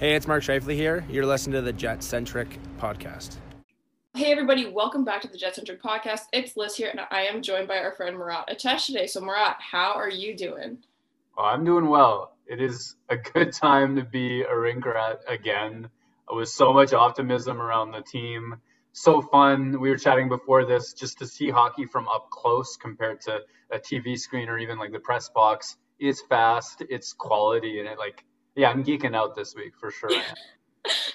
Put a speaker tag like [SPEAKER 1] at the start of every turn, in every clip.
[SPEAKER 1] Hey, it's Mark Shifley here. You're listening to the Jet Centric podcast.
[SPEAKER 2] Hey, everybody, welcome back to the Jet Centric podcast. It's Liz here, and I am joined by our friend Murat Ates today. So, Murat, how are you doing?
[SPEAKER 3] Oh, I'm doing well. It is a good time to be a Rinkrat again. With so much optimism around the team. So fun. We were chatting before this just to see hockey from up close compared to a TV screen or even like the press box. It's fast, it's quality, and it like yeah, I'm geeking out this week for sure.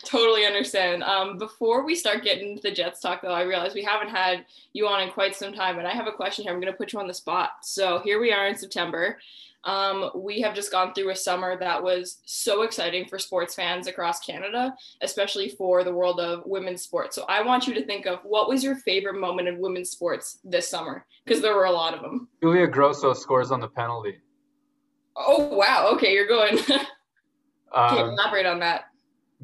[SPEAKER 2] totally understand. Um, before we start getting into the Jets talk, though, I realize we haven't had you on in quite some time, and I have a question here. I'm going to put you on the spot. So here we are in September. Um, we have just gone through a summer that was so exciting for sports fans across Canada, especially for the world of women's sports. So I want you to think of what was your favorite moment in women's sports this summer, because there were a lot of them.
[SPEAKER 3] Julia Grosso scores on the penalty.
[SPEAKER 2] Oh wow! Okay, you're going. um, elaborate on that?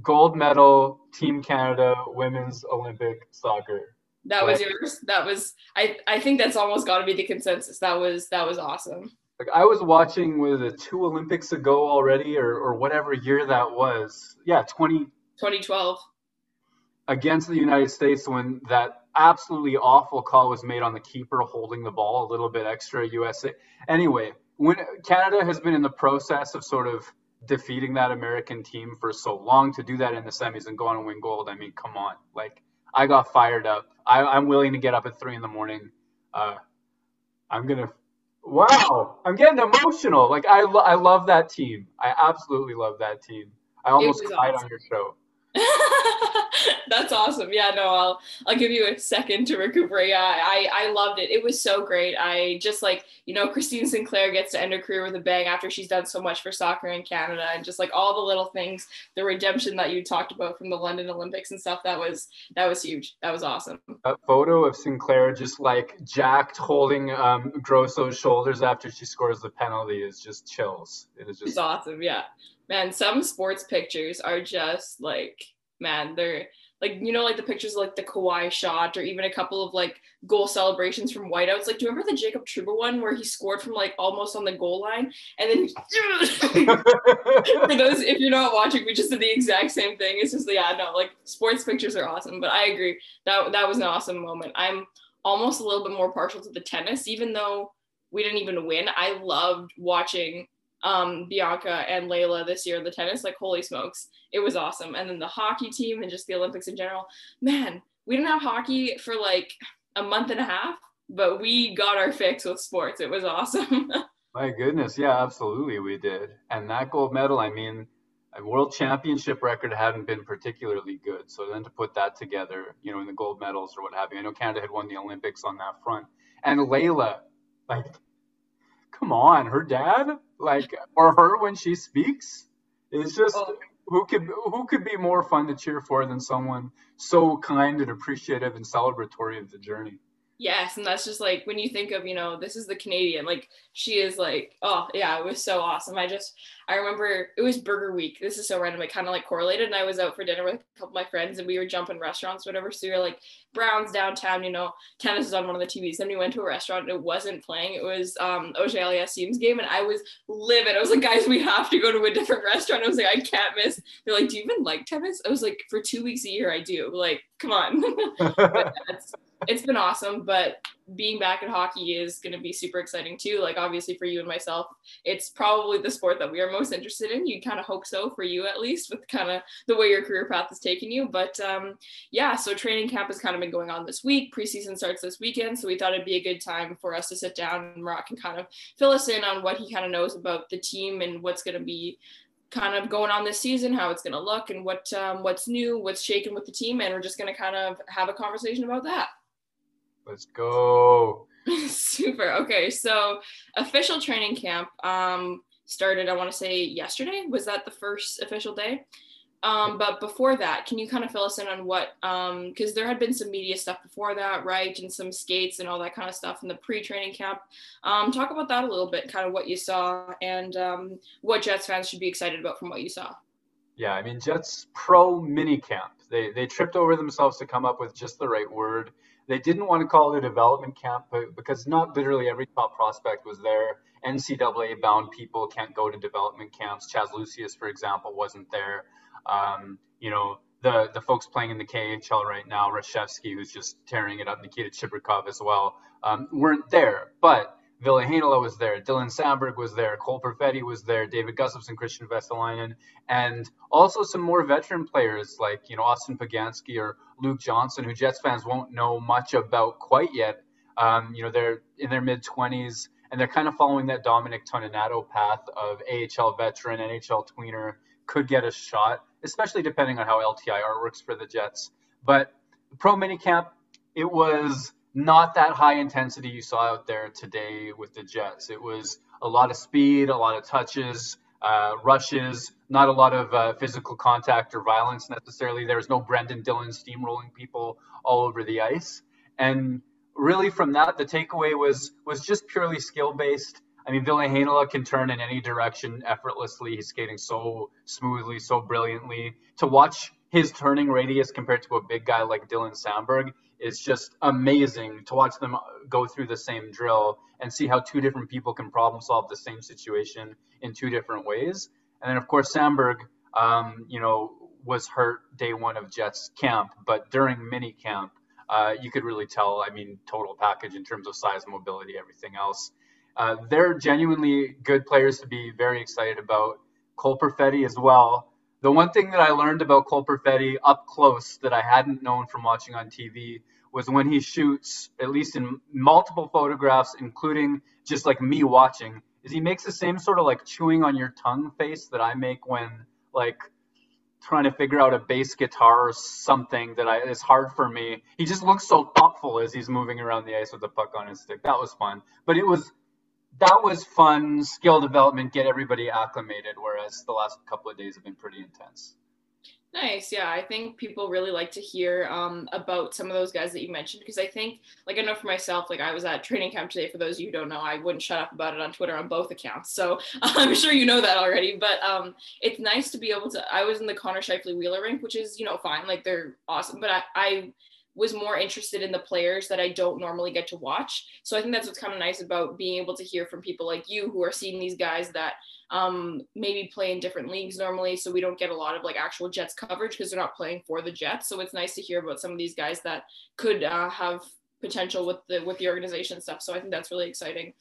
[SPEAKER 3] Gold medal, Team Canada, women's Olympic soccer.
[SPEAKER 2] That was yours. That was. I. I think that's almost got to be the consensus. That was. That was awesome.
[SPEAKER 3] Like I was watching with it two Olympics ago already, or or whatever year that was. Yeah, 20.
[SPEAKER 2] 2012.
[SPEAKER 3] Against the United States when that absolutely awful call was made on the keeper holding the ball a little bit extra USA. Anyway, when Canada has been in the process of sort of defeating that American team for so long to do that in the semis and go on and win gold. I mean, come on. Like, I got fired up. I, am willing to get up at three in the morning. Uh, I'm going to, wow, I'm getting emotional. Like, I, lo- I love that team. I absolutely love that team. I almost cried awesome. on your show.
[SPEAKER 2] That's awesome. Yeah, no, I'll I'll give you a second to recuperate. Yeah, I I loved it. It was so great. I just like you know Christine Sinclair gets to end her career with a bang after she's done so much for soccer in Canada, and just like all the little things, the redemption that you talked about from the London Olympics and stuff. That was that was huge. That was awesome.
[SPEAKER 3] A photo of Sinclair just like jacked, holding um, Grosso's shoulders after she scores the penalty is just chills. It is just
[SPEAKER 2] it's awesome. Yeah, man. Some sports pictures are just like man, they're like you know like the pictures of, like the Kawhi shot or even a couple of like goal celebrations from whiteouts. Like, do you remember the Jacob Trouba one where he scored from like almost on the goal line and then for those if you're not watching, we just did the exact same thing. It's just yeah, no, like sports pictures are awesome, but I agree that that was an awesome moment. I'm almost a little bit more partial to the tennis, even though we didn't even win. I loved watching um, Bianca and Leylah this year, the tennis, like holy smokes, it was awesome. And then the hockey team and just the Olympics in general, man, we didn't have hockey for like a month and a half, but we got our fix with sports. It was awesome.
[SPEAKER 3] My goodness, yeah, absolutely, we did. And that gold medal, I mean, a world championship record hadn't been particularly good. So then to put that together, you know, in the gold medals or what have you, I know Canada had won the Olympics on that front. And Leylah, like, come on, her dad, like, or her when she speaks, It's just oh. who could who could be more fun to cheer for than someone so kind and appreciative and celebratory of the journey.
[SPEAKER 2] Yes, and that's just like when you think of, you know, this is the Canadian, like she is like, oh yeah, it was so awesome. I just I remember it was Burger Week. This is so random. It kind of like correlated, and I was out for dinner with a couple of my friends, and we were jumping restaurants, whatever. So we were like Browns downtown, you know, tennis is on one of the TVs. Then we went to a restaurant, and it wasn't playing. It was um OJ game, and I was livid. I was like, guys, we have to go to a different restaurant. I was like, I can't miss. They're like, do you even like tennis? I was like, for two weeks a year, I do. Like, come on. it's been awesome, but being back at hockey is going to be super exciting too. Like obviously for you and myself, it's probably the sport that we are most interested in. You kind of hope so for you at least with kind of the way your career path is taking you. But um, yeah, so training camp has kind of been going on this week. Preseason starts this weekend, so we thought it'd be a good time for us to sit down and Rock can kind of fill us in on what he kind of knows about the team and what's going to be kind of going on this season, how it's going to look, and what um, what's new, what's shaking with the team, and we're just going to kind of have a conversation about that.
[SPEAKER 3] Let's go.
[SPEAKER 2] Super. Okay, so official training camp um, started. I want to say yesterday. Was that the first official day? Um, but before that, can you kind of fill us in on what? Because um, there had been some media stuff before that, right, and some skates and all that kind of stuff in the pre-training camp. Um, talk about that a little bit, kind of what you saw and um, what Jets fans should be excited about from what you saw.
[SPEAKER 3] Yeah, I mean Jets pro mini camp. They they tripped over themselves to come up with just the right word They didn't want to call it a development camp but because not literally every top prospect was there. NCAA bound people can't go to development camps. Chaz Lucius, for example, wasn't there. Um, you know, the the folks playing in the KHL right now, Rashevsky, who's just tearing it up, Nikita Chibrikov as well, um, weren't there. But Ville Heinola was there, Dylan Samberg was there, Cole Perfetti was there, David Gustafsson, Kristian Vesalainen, and also some more veteran players like you know Austin Poganski or Luke Johnson, who Jets fans won't know much about quite yet. Um, you know, they're in their mid 20s and they're kind of following that Dominic Toninato path of AHL veteran, NHL tweener, could get a shot, especially depending on how LTIR works for the Jets. But pro minicamp, it was not that high intensity you saw out there today with the Jets. It was a lot of speed, a lot of touches, uh, rushes, not a lot of uh, physical contact or violence necessarily. There was no Brendan Dillon steamrolling people all over the ice. And really from that, the takeaway was was just purely skill based. I mean, Ville Heinola can turn in any direction effortlessly. He's skating so smoothly, so brilliantly. To watch his turning radius compared to a big guy like Dylan Samberg is just amazing to watch them go through the same drill and see how two different people can problem solve the same situation in two different ways. And then, of course, Samberg, um, you know, was hurt day one of Jets camp, but during mini camp, uh, you could really tell. I mean, total package in terms of size, mobility, everything else. Uh, they're genuinely good players to be very excited about. Cole Perfetti as well. The one thing that I learned about Cole Perfetti up close that I hadn't known from watching on TV was when he shoots, at least in multiple photographs, including just like me watching, is he makes the same sort of like chewing on your tongue face that I make when like trying to figure out a bass guitar or something that I, is hard for me. He just looks so thoughtful as he's moving around the ice with the puck on his stick. That was fun, but it was that was fun skill development, get everybody acclimated. Whereas the last couple of days have been pretty intense.
[SPEAKER 2] Nice. Yeah. I think people really like to hear um, about some of those guys that you mentioned because I think, like, I know for myself, like, I was at training camp today. For those of you who don't know, I wouldn't shut up about it on Twitter on both accounts. So I'm sure you know that already. But um, it's nice to be able to. I was in the Connor Scheifele Wheeler rink, which is, you know, fine. Like, they're awesome. But I, I was more interested in the players that I don't normally get to watch. So I think that's what's kind of nice about being able to hear from people like you who are seeing these guys that um, maybe play in different leagues normally. So we don't get a lot of like actual Jets coverage because they're not playing for the Jets. So it's nice to hear about some of these guys that could uh, have potential with the with the organization stuff. So I think that's really exciting.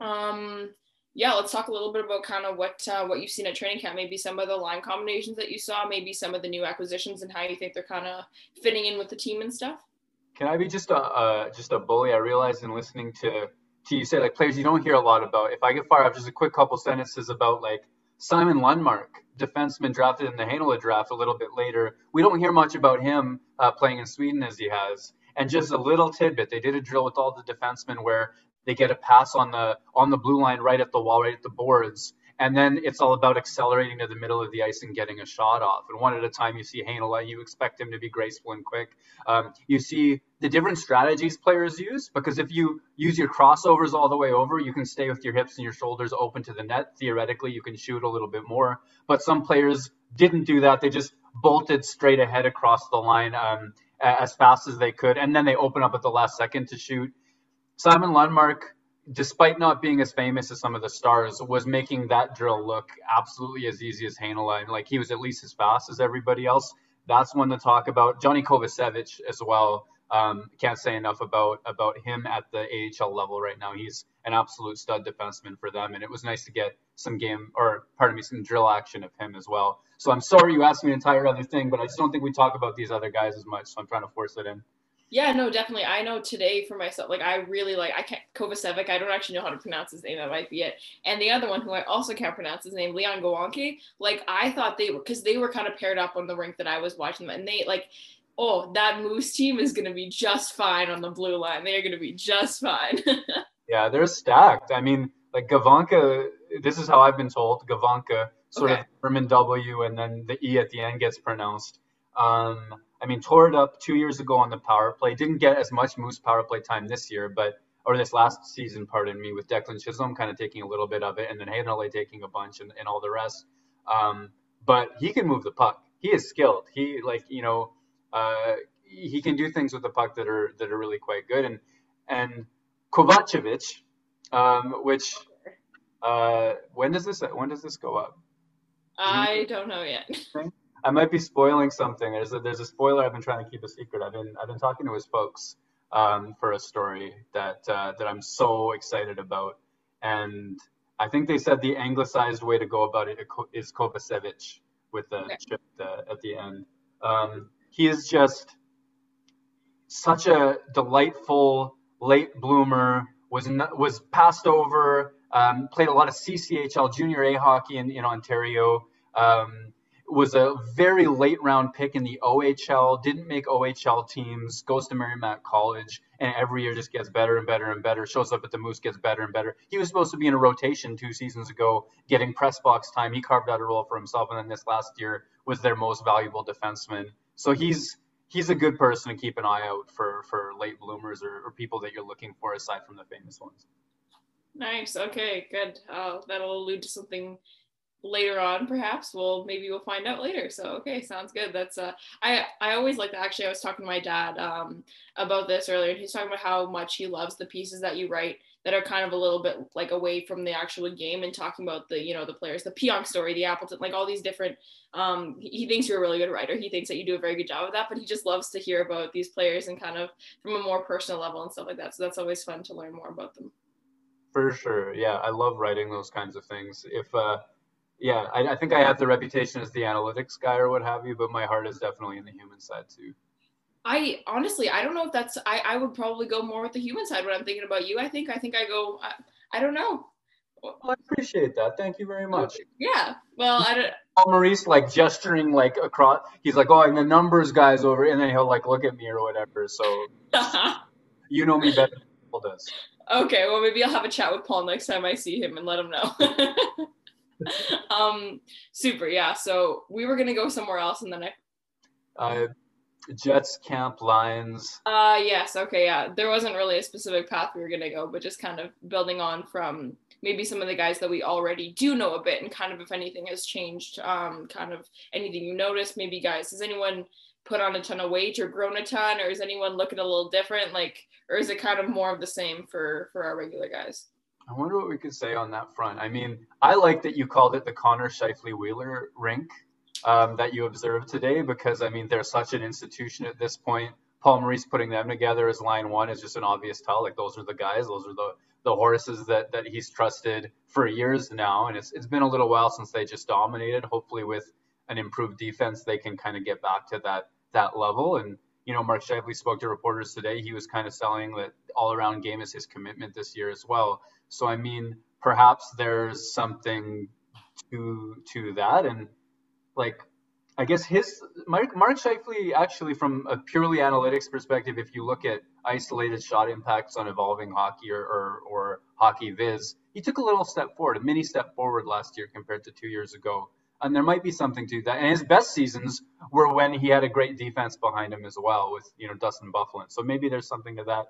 [SPEAKER 2] Um, yeah, let's talk a little bit about kind of what uh, what you've seen at training camp. Maybe some of the line combinations that you saw, maybe some of the new acquisitions, and how you think they're kind of fitting in with the team and stuff.
[SPEAKER 3] Can I be just a uh, just a bully? I realized in listening to to you say like players you don't hear a lot about. If I get fire off just a quick couple sentences about like Simon Lundmark, defenseman drafted in the Heinola draft a little bit later. We don't hear much about him uh, playing in Sweden as he has. And just a little tidbit, they did a drill with all the defensemen where they get a pass on the on the blue line right at the wall, right at the boards. And then it's all about accelerating to the middle of the ice and getting a shot off. And one at a time, you see Heinola, you expect him to be graceful and quick. Um, you see the different strategies players use because if you use your crossovers all the way over, you can stay with your hips and your shoulders open to the net. Theoretically, you can shoot a little bit more. But some players didn't do that. They just bolted straight ahead across the line um, as fast as they could. And then they open up at the last second to shoot. Simon Lundmark, despite not being as famous as some of the stars, was making that drill look absolutely as easy as Heinola. And like he was at least as fast as everybody else. That's one to talk about. Johnny Kovacevic as well. Um, can't say enough about about him at the AHL level right now. He's an absolute stud defenseman for them, and it was nice to get some game or pardon me, some drill action of him as well. So I'm sorry you asked me an entire other thing, but I just don't think we talk about these other guys as much. So I'm trying to force it in.
[SPEAKER 2] Yeah, no, definitely. I know today for myself, like I really like I can't Kovacevic. I don't actually know how to pronounce his name. That might be it. And the other one who I also can't pronounce his name, Leon Gawanke. Like I thought they were because they were kind of paired up on the rink that I was watching them, and they like, oh, that Moose team is gonna be just fine on the blue line. They are gonna be just fine.
[SPEAKER 3] yeah, they're stacked. I mean, like Gavanka. This is how I've been told. Gavanka, sort okay. of German W, and then the E at the end gets pronounced. Um, I mean, tore it up two years ago on the power play. Didn't get as much Moose power play time this year, but or this last season, pardon me, with Declan Chisholm kind of taking a little bit of it, and then Heinola taking a bunch, and, and all the rest. Um, but he can move the puck. He is skilled. He like you know, uh, he can do things with the puck that are that are really quite good. And and Kovacevic, um, which uh, when does this when does this go up?
[SPEAKER 2] I don't know yet.
[SPEAKER 3] I might be spoiling something. There's a, there's a spoiler I've been trying to keep a secret. I've been I've been talking to his folks um, for a story that uh, that I'm so excited about, and I think they said the anglicized way to go about it is Kovacevic with the okay. chip at the end. Um, he is just such a delightful late bloomer. Was was passed over. Um, played a lot of CCHL Junior A hockey in, in Ontario. Um, was a very late round pick in the OHL, didn't make OHL teams, goes to Merrimack College, and every year just gets better and better and better. Shows up at the Moose, gets better and better. He was supposed to be in a rotation two seasons ago, getting press box time. He carved out a role for himself, and then this last year was their most valuable defenseman. So he's he's a good person to keep an eye out for for late bloomers or, or people that you're looking for aside from the famous ones.
[SPEAKER 2] Nice. Okay. Good. Uh, that'll allude to something later on perhaps we'll maybe we'll find out later. So okay sounds good. That's uh i i always like that actually i was talking to my dad um about this earlier and he's talking about how much he loves the pieces that you write that are kind of a little bit like away from the actual game and talking about the you know the players the Pionk story the appleton like all these different um he thinks you're a really good writer. He thinks that you do a very good job of that but he just loves to hear about these players and kind of from a more personal level and stuff like that. So that's always fun to learn more about them.
[SPEAKER 3] For sure. Yeah i love writing those kinds of things. If uh yeah, I, I, think I have the reputation as the analytics guy or what have you, but my heart is definitely in the human side too.
[SPEAKER 2] I honestly, I don't know if that's. I, I would probably go more with the human side when I'm thinking about you. I think I think I go. I, I don't know.
[SPEAKER 3] Well, I appreciate that. Thank you very much.
[SPEAKER 2] Yeah. Well, I don't.
[SPEAKER 3] Paul Maurice like gesturing like across. He's like, oh, and the numbers guys over, and then he'll like look at me or whatever. So you know me better than Paul does.
[SPEAKER 2] Okay. Well, maybe I'll have a chat with Paul next time I see him and let him know. um, super. Yeah. So we were gonna go somewhere else, and then I.
[SPEAKER 3] Uh, Jets camp Lions.
[SPEAKER 2] Uh yes, okay, yeah. There wasn't really a specific path we were gonna go, but just kind of building on from maybe some of the guys that we already do know a bit, and kind of if anything has changed, um, kind of anything you noticed, maybe guys, has anyone put on a ton of weight or grown a ton, or is anyone looking a little different, like, or is it kind of more of the same for for our regular guys?
[SPEAKER 3] I wonder what we could say on that front. I mean, I like that you called it the Connor Scheifele Wheeler rink um, that you observed today because, I mean, they're such an institution at this point. Paul Maurice putting them together as line one is just an obvious tell. Like, those are the guys, those are the, the horses that, that he's trusted for years now. And it's, it's been a little while since they just dominated. Hopefully, with an improved defense, they can kind of get back to that, that level. And, you know, Mark Scheifele spoke to reporters today. He was kind of selling that all around game is his commitment this year as well. So I mean, perhaps there's something to to that, and like I guess his Mark Mark Scheifele actually from a purely analytics perspective, if you look at isolated shot impacts on evolving hockey or, or, or hockey viz, he took a little step forward, a mini step forward last year compared to two years ago. And there might be something to that. And his best seasons were when he had a great defense behind him as well, with you know Dustin Byfuglien. So maybe there's something to that.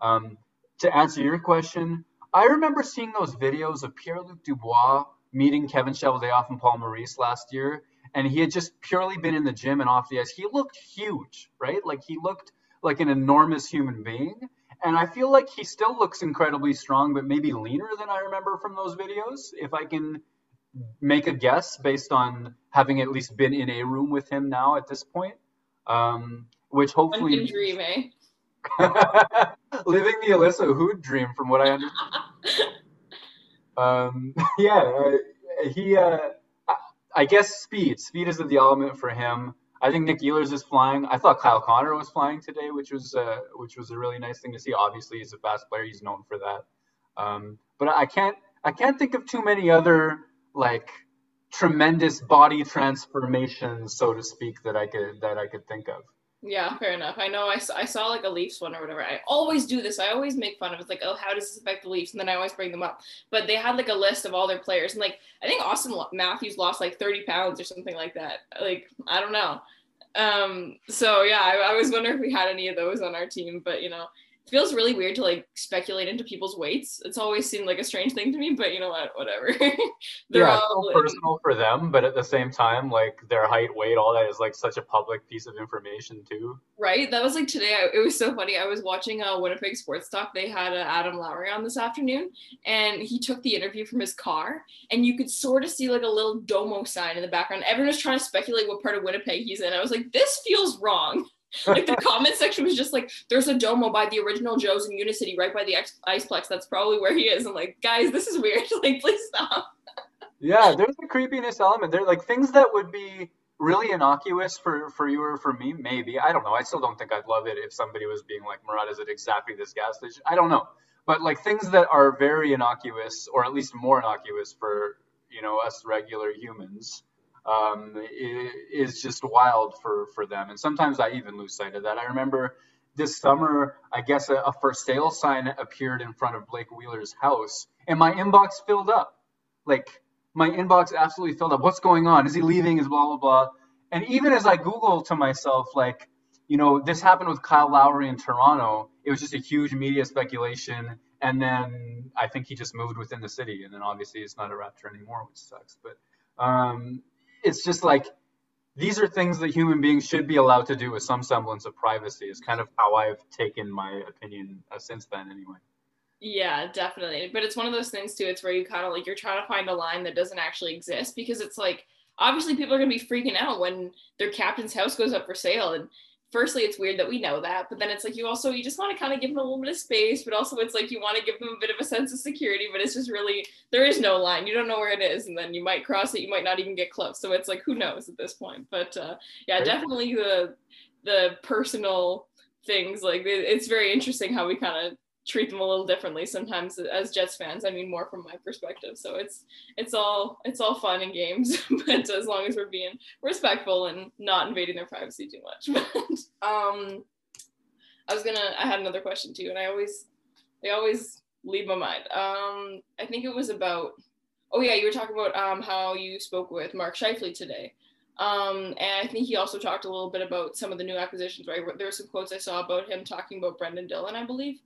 [SPEAKER 3] Um, to answer your question, I remember seeing those videos of Pierre Luc Dubois meeting Kevin Cheveldayoff and Paul Maurice last year, and he had just purely been in the gym and off the ice. He looked huge, right? Like he looked like an enormous human being. And I feel like he still looks incredibly strong, but maybe leaner than I remember from those videos, if I can make a guess based on having at least been in a room with him now at this point. Um, which hopefully.
[SPEAKER 2] Dream, eh?
[SPEAKER 3] living the Alyssa Hood dream, from what I understand. um, yeah, uh, he. Uh, I guess speed. Speed is the element for him. I think Nick Ehlers is flying. I thought Kyle Connor was flying today, which was uh, which was a really nice thing to see. Obviously, he's a fast player. He's known for that. Um, but I can't I can't think of too many other like tremendous body transformations, so to speak, that I could that I could think of.
[SPEAKER 2] Yeah, fair enough. I know I, I saw like a Leafs one or whatever. I always do this. I always make fun of it. It's like, oh, how does this affect the Leafs? And then I always bring them up. But they had like a list of all their players. And like, I think Auston Matthews lost like 30 pounds or something like that. Like, I don't know. Um, so yeah, I, I was wondering if we had any of those on our team. But, you know, feels really weird to like speculate into people's weights. It's always seemed like a strange thing to me, but you know what? Whatever.
[SPEAKER 3] They're yeah, all so personal for them, but at the same time, like their height, weight, all that is like such a public piece of information too.
[SPEAKER 2] Right. That was like today. I, it was so funny. I was watching a uh, Winnipeg Sports Talk. They had uh, Adam Lowry on this afternoon, and he took the interview from his car, and you could sort of see like a little domo sign in the background. Everyone was trying to speculate what part of Winnipeg he's in. I was like, this feels wrong like the comment section was just like, there's a domo by the original Joe's in Unicity, right by the Iceplex. That's probably where he is. I'm like, guys, this is weird. like, please stop.
[SPEAKER 3] yeah, there's a creepiness element. There, like things that would be really innocuous for for you or for me. Maybe I don't know. I still don't think I'd love it if somebody was being like, Murat, is it exactly this gas station? I don't know. But like things that are very innocuous, or at least more innocuous for you know us regular humans um, is just wild for for them. And sometimes I even lose sight of that. I remember this summer, I guess a, a for sale sign appeared in front of Blake Wheeler's house, and my inbox filled up. Like my inbox absolutely filled up. What's going on? Is he leaving? Is blah blah blah. And even as I Google to myself, like, you know, this happened with Kyle Lowry in Toronto. It was just a huge media speculation. And then I think he just moved within the city. And then obviously he's not a Raptor anymore, which sucks. But um, it's just like these are things that human beings should be allowed to do with some semblance of privacy is kind of how I've taken my opinion uh, since then anyway.
[SPEAKER 2] Yeah, definitely. But it's one of those things too. It's where you kind of like you're trying to find a line that doesn't actually exist because it's like obviously people are going to be freaking out when their captain's house goes up for sale and firstly it's weird that we know that but then it's like you also you just want to kind of give them a little bit of space but also it's like you want to give them a bit of a sense of security but it's just really there is no line. You don't know where it is and then you might cross it you might not even get close. So it's like who knows at this point? But uh, yeah definitely the the personal things like it's very interesting how we kind of treat them a little differently sometimes as Jets fans. I mean, more from my perspective. So it's it's all it's all fun and games, but as long as we're being respectful and not invading their privacy too much. But um, I was gonna. I had another question too, and I always they always leave my mind. Um, I think it was about. Oh yeah, you were talking about um how you spoke with Mark Scheifele today. Um, and I think he also talked a little bit about some of the new acquisitions, right? There were some quotes I saw about him talking about Brendan Dillon, I believe.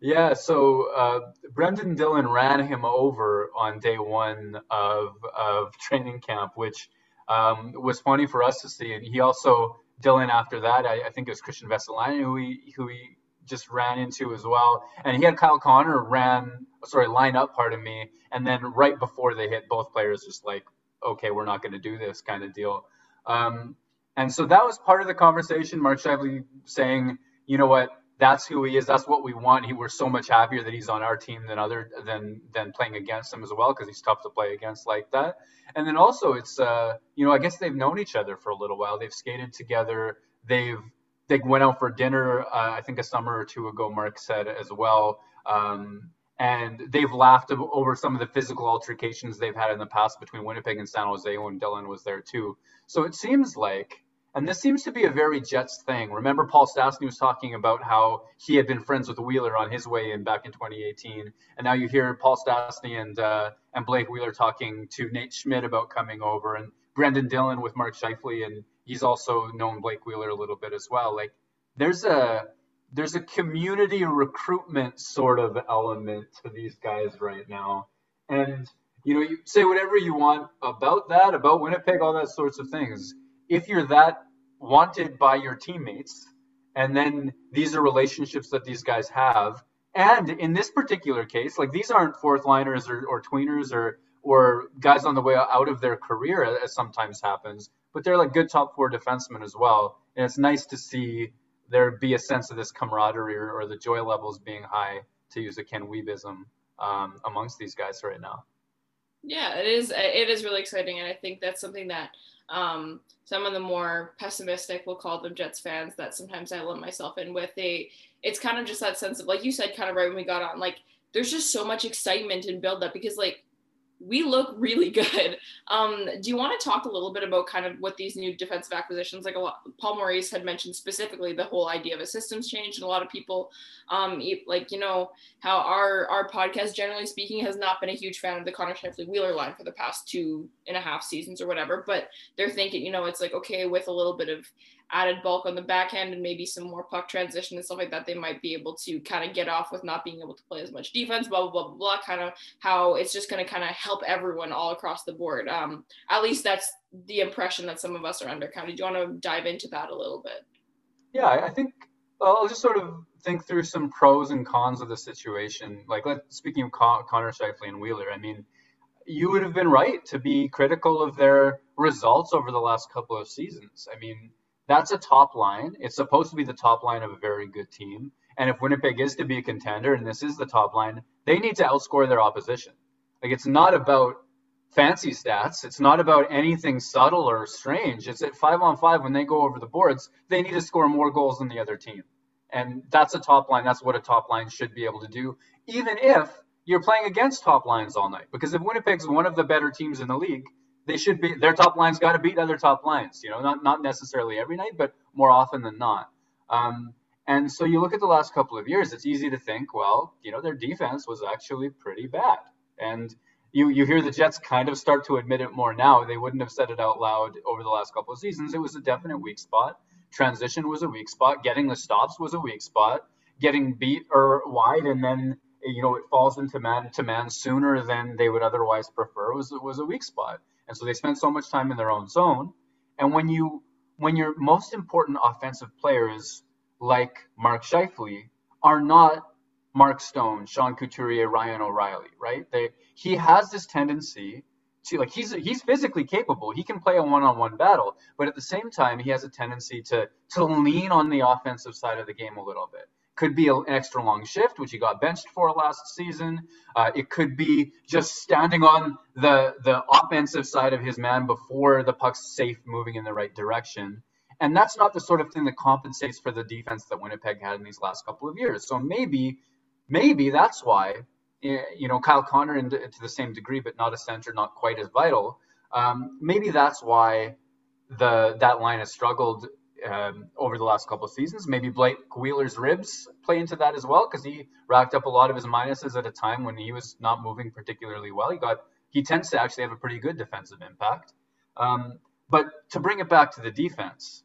[SPEAKER 3] Yeah, so uh, Brendan Dillon ran him over on day one of, of training camp, which um, was funny for us to see. And he also, Dillon, after that, I, I think it was Kristian Vesalainen who he, who he just ran into as well. And he had Kyle Connor ran, sorry, line up, pardon me. And then right before they hit, both players just like, okay, we're not going to do this kind of deal. Um, and so that was part of the conversation. Mark Scheifele saying, you know what, that's who he is. That's what we want. He, we're so much happier that he's on our team than other than than playing against him as well because he's tough to play against like that. And then also it's uh you know I guess they've known each other for a little while. They've skated together. They've they went out for dinner. Uh, I think a summer or two ago. Mark said as well. Um, and they've laughed over some of the physical altercations they've had in the past between Winnipeg and San Jose when Dillon was there too. So it seems like and this seems to be a very Jets thing. Remember, Paul Stastny was talking about how he had been friends with Wheeler on his way in back in 2018, and now you hear Paul Stastny and uh, and Blake Wheeler talking to Nate Schmidt about coming over, and Brendan Dillon with Mark Scheifele, and he's also known Blake Wheeler a little bit as well. Like, there's a there's a community recruitment sort of element to these guys right now, and you know, you say whatever you want about that, about Winnipeg, all that sorts of things if you're that wanted by your teammates, and then these are relationships that these guys have, and in this particular case, like these aren't fourth liners or, or tweeners or or guys on the way out of their career, as sometimes happens, but they're like good top four defensemen as well. And it's nice to see there be a sense of this camaraderie or, or the joy levels being high, to use a Ken Wiebism, um, amongst these guys right now.
[SPEAKER 2] Yeah, it is. It is really exciting, and I think that's something that um, some of the more pessimistic, we'll call them Jets fans, that sometimes I lump myself in with. They, it's kind of just that sense of, like you said, kind of right when we got on, like there's just so much excitement and build up because like we look really good. Um, do you want to talk a little bit about kind of what these new defensive acquisitions, like a lot, Paul Maurice had mentioned specifically the whole idea of a systems change, and a lot of people, um, like you know how our our podcast, generally speaking, has not been a huge fan of the Connor Scheifele Wheeler line for the past two and a half seasons or whatever, but they're thinking, you know, it's like okay with a little bit of added bulk on the back end and maybe some more puck transition and stuff like that, they might be able to kind of get off with not being able to play as much defense, blah, blah, blah, blah, blah kind of how it's just going to kind of help everyone all across the board. Um, at least that's the impression that some of us are under. Kind of, do you want to dive into that a little bit?
[SPEAKER 3] Yeah, I think I'll just sort of think through some pros and cons of the situation. Like, let, speaking of Con- Connor Scheifele and Wheeler, I mean, you would have been right to be critical of their results over the last couple of seasons. I mean, that's a top line. It's supposed to be the top line of a very good team. And if Winnipeg is to be a contender, and this is the top line, they need to outscore their opposition. Like it's not about fancy stats. It's not about anything subtle or strange. It's at five on five when they go over the boards, they need to score more goals than the other team. And that's a top line. That's what a top line should be able to do, even if you're playing against top lines all night. Because if Winnipeg's one of the better teams in the league, they should be their top line's got to beat other top lines. You know, not not necessarily every night, but more often than not. Um, and so you look at the last couple of years, it's easy to think, well, you know, their defense was actually pretty bad. And you you hear the Jets kind of start to admit it more now. They wouldn't have said it out loud over the last couple of seasons. It was a definite weak spot. Transition was a weak spot. Getting the stops was a weak spot. Getting beat or wide and then you know it falls into man to man sooner than they would otherwise prefer was was a weak spot. And so they spend so much time in their own zone. And when you when your most important offensive players like Mark Scheifele are not Mark Stone, Sean Couturier, Ryan O'Reilly, right? They he has this tendency to like he's he's physically capable. He can play a one-on-one battle, but at the same time he has a tendency to to lean on the offensive side of the game a little bit. Could be an extra long shift, which he got benched for last season. Uh, it could be just standing on the the offensive side of his man before the puck's safe, moving in the right direction. And that's not the sort of thing that compensates for the defense that Winnipeg had in these last couple of years. So maybe, maybe that's why, eh, you know, Kyle Connor in, to the same degree, but not a center, not quite as vital. Um, maybe that's why the that line has struggled um, over the last couple of seasons. Maybe Blake Wheeler's ribs play into that as well because he racked up a lot of his minuses at a time when he was not moving particularly well. He got he tends to actually have a pretty good defensive impact. Um, but to bring it back to the defense,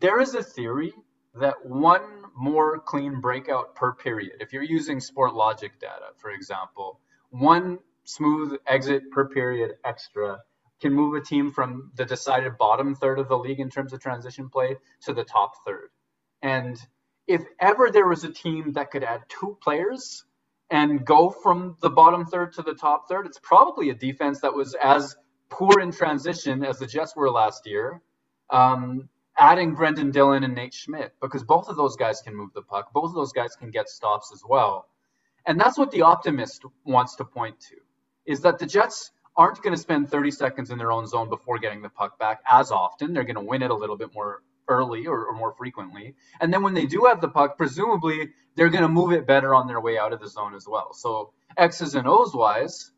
[SPEAKER 3] there is a theory that one more clean breakout per period, if you're using Sportlogiq data, for example, one smooth exit per period extra can move a team from the decided bottom third of the league in terms of transition play to the top third. And if ever there was a team that could add two players and go from the bottom third to the top third, it's probably a defense that was as poor in transition as the Jets were last year. Um, adding Brendan Dillon and Nate Schmidt because both of those guys can move the puck. Both of those guys can get stops as well. And that's what the optimist wants to point to is that the Jets aren't going to spend 30 seconds in their own zone before getting the puck back as often. They're going to win it a little bit more early or, or, more frequently. And then when they do have the puck, presumably they're going to move it better on their way out of the zone as well. So X's and O's wise,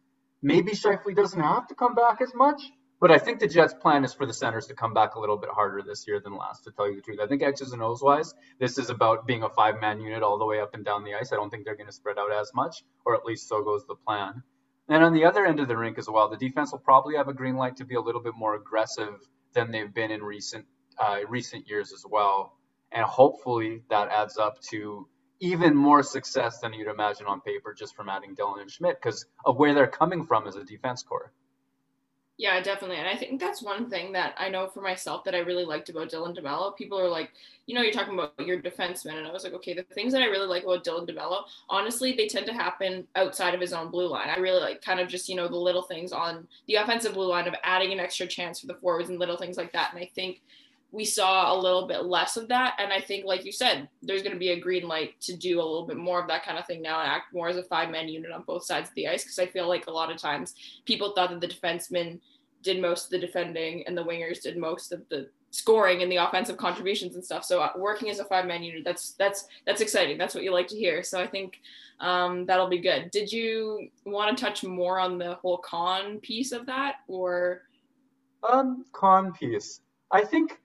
[SPEAKER 3] maybe Scheifele doesn't have to come back as much. But I think the Jets' plan is for the centers to come back a little bit harder this year than last, to tell you the truth. I think X's and O's wise, this is about being a five man unit all the way up and down the ice. I don't think they're going to spread out as much, or at least so goes the plan. And on the other end of the rink as well, the defense will probably have a green light to be a little bit more aggressive than they've been in recent uh, recent years as well. And hopefully that adds up to even more success than you'd imagine on paper just from adding Dillon and Schmidt because of where they're coming from as a defense core.
[SPEAKER 2] Yeah, definitely. And I think that's one thing that I know for myself that I really liked about Dylan DeMello. People are like, you know, you're talking about your defenseman. And I was like, okay, the things that I really like about Dylan DeMello, honestly, they tend to happen outside of his own blue line. I really like kind of just, you know, the little things on the offensive blue line of adding an extra chance for the forwards and little things like that. And I think we saw a little bit less of that. And I think, like you said, there's going to be a green light to do a little bit more of that kind of thing now and act more as a five man unit on both sides of the ice. Because I feel like a lot of times people thought that the defensemen did most of the defending and the wingers did most of the scoring and the offensive contributions and stuff. So uh, working as a five man unit, that's that's that's exciting. That's what you like to hear. So I think um, that'll be good. Did you want to touch more on the whole con piece of that, or?
[SPEAKER 3] Um, con piece. I think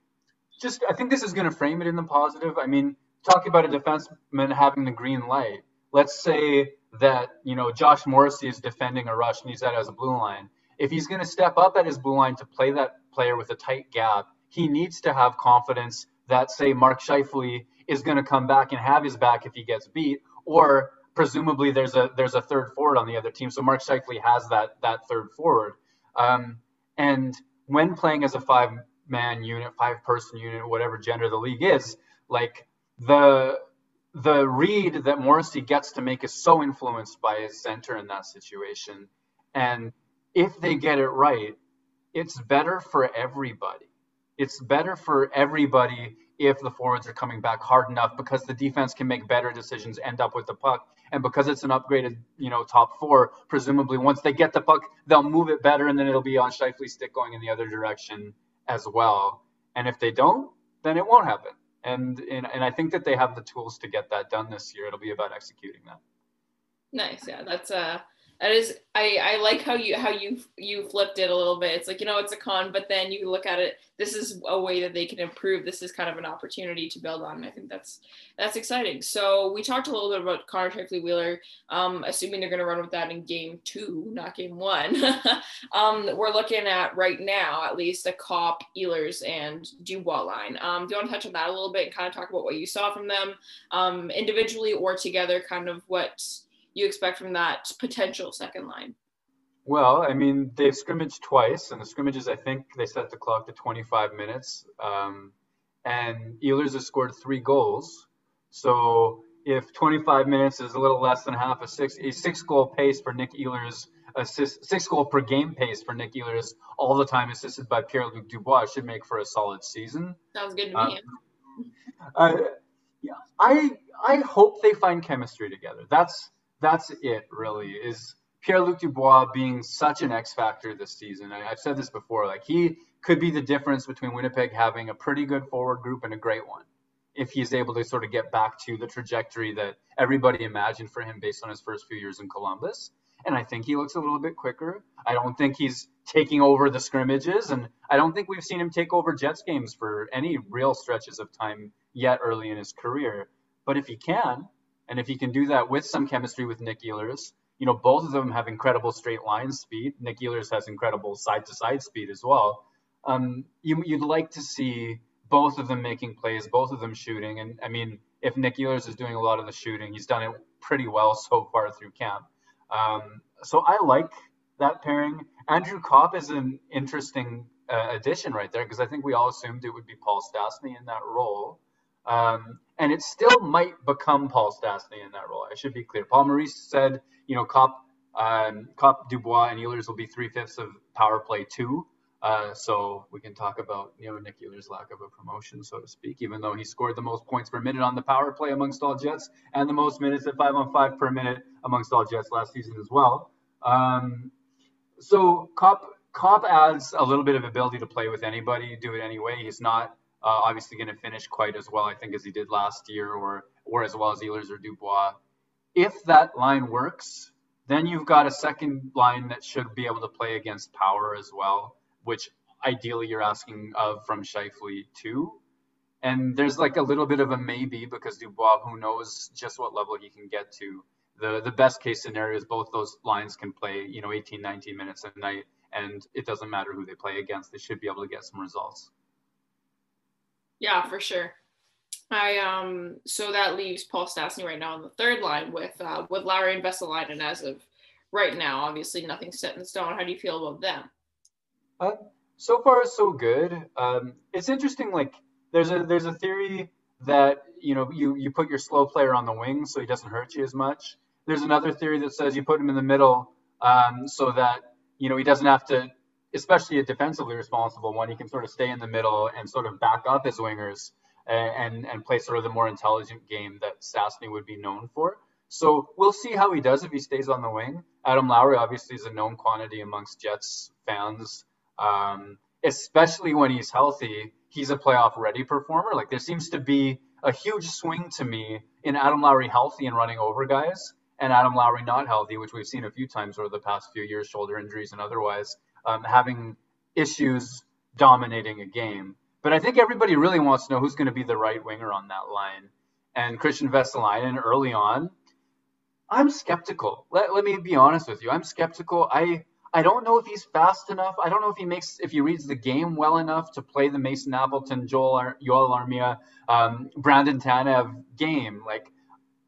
[SPEAKER 3] just I think this is going to frame it in the positive. I mean, talking about a defenseman having the green light. Let's say that you know Josh Morrissey is defending a rush and he's at as a blue line. If he's going to step up at his blue line to play that player with a tight gap, he needs to have confidence that, say, Mark Scheifele is going to come back and have his back if he gets beat, or presumably there's a there's a third forward on the other team, so Mark Scheifele has that that third forward. Um, and when playing as a five man unit, five person unit, whatever gender the league is, like the the read that Morrissey gets to make is so influenced by his center in that situation. And if they get it right, it's better for everybody it's better for everybody if the forwards are coming back hard enough because the defense can make better decisions, end up with the puck. And because it's an upgraded, you know, top four, presumably once they get the puck, they'll move it better and then it'll be on Scheifele's stick going in the other direction as well. And if they don't, then it won't happen. And, and and I think that they have the tools to get that done this year. It'll be about executing that.
[SPEAKER 2] Nice. Yeah, that's uh that is I, I like how you how you you flipped it a little bit. It's like you know it's a con but then you look at it this is a way that they can improve. This is kind of an opportunity to build on and i think that's that's exciting. So we talked a little bit about connor Scheifele wheeler. Um, assuming they're going to run with that in game two not game one. Um, we're looking at right now at least a Copp ehlers and dubois line. Um, do you want to touch on that a little bit and kind of talk about what you saw from them um, individually or together kind of what you expect from that potential second line?
[SPEAKER 3] Well, I mean, they've scrimmaged twice, and the scrimmages, I think they set the clock to 25 minutes. Um, and Ehlers has scored three goals. So if 25 minutes is a little less than half a six, a six goal pace for Nick Ehlers, assist, six goal per game pace for Nick Ehlers, all the time assisted by Pierre Luc Dubois, should make for a solid season.
[SPEAKER 2] Sounds good to me.
[SPEAKER 3] Uh, uh, yeah, I I hope they find chemistry together. That's that's it really is Pierre-Luc Dubois being such an X factor this season. I, have said this before, like he could be the difference between Winnipeg having a pretty good forward group and a great one if he's able to sort of get back to the trajectory that everybody imagined for him based on his first few years in Columbus. And I think he looks a little bit quicker. I don't think he's taking over the scrimmages, and I don't think we've seen him take over Jets games for any real stretches of time yet early in his career. But if he can, and if he can do that with some chemistry with Nick Ehlers, you know, both of them have incredible straight line speed. Nick Ehlers has incredible side to side speed as well. Um, you, you'd like to see both of them making plays, both of them shooting. And I mean, if Nick Ehlers is doing a lot of the shooting, he's done it pretty well so far through camp. Um, so I like that pairing. Andrew Copp is an interesting uh, addition right there because I think we all assumed it would be Paul Stastny in that role. Um, and it still might become Paul Stastny in that role. I should be clear. Paul Maurice said, you know, Copp, um, Copp, Dubois, and Ehlers will be three fifths of power play two. Uh, so we can talk about you know Nick Ehlers' lack of a promotion, so to speak, even though he scored the most points per minute on the power play amongst all Jets and the most minutes at five on five per minute amongst all Jets last season as well. Um, so Copp Copp adds a little bit of ability to play with anybody, do it anyway. He's not uh, obviously going to finish quite as well, I think, as he did last year, or or as well as Ehlers or Dubois. If that line works, then you've got a second line that should be able to play against power as well, which ideally you're asking of from Scheifele too. And there's like a little bit of a maybe because Dubois, who knows just what level he can get to. The the best case scenario is both those lines can play, you know, 18, 19 minutes a night, and it doesn't matter who they play against. They should be able to get some results.
[SPEAKER 2] Yeah, for sure. I um so that leaves Paul Stastny right now on the third line with uh, with Lowry and Vesalainen as of right now. Obviously, nothing's set in stone. How do you feel about them?
[SPEAKER 3] Uh, so far, so good. Um, it's interesting. Like there's a there's a theory that you know you you put your slow player on the wing so he doesn't hurt you as much. There's another theory that says you put him in the middle um, so that you know he doesn't have to especially a defensively responsible one, he can sort of stay in the middle and sort of back up his wingers and and play sort of the more intelligent game that Stastny would be known for. So we'll see how he does if he stays on the wing. Adam Lowry obviously is a known quantity amongst Jets fans, um, especially when he's healthy. he's a playoff ready performer. Like there seems to be a huge swing to me in Adam Lowry healthy and running over guys, and Adam Lowry not healthy, which we've seen a few times over the past few years, shoulder injuries and otherwise, um, having issues dominating a game. But I think everybody really wants to know who's going to be the right winger on that line. And Kristian Vesalainen early on, I'm skeptical. Let, let me be honest with you. I'm skeptical. I I don't know if he's fast enough. I don't know if he makes if he reads the game well enough to play the Mason Appleton, Joel Ar- Joel Armia, um, Brandon Tanev game. Like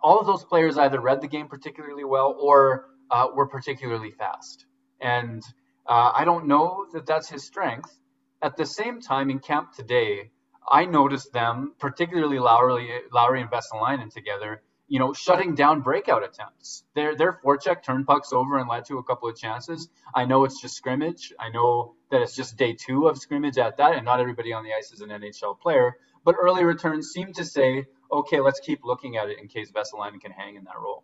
[SPEAKER 3] all of those players either read the game particularly well or uh, were particularly fast. And uh, I don't know that that's his strength. At the same time, in camp today, I noticed them, particularly Lowry, Lowry and Vesalainen together, you know, shutting down breakout attempts. Their their forecheck turned pucks over and led to a couple of chances. I know it's just scrimmage. I know that it's just day two of scrimmage at that, and not everybody on the ice is an NHL player. But early returns seem to say, okay, let's keep looking at it in case Vesalainen can hang in that role.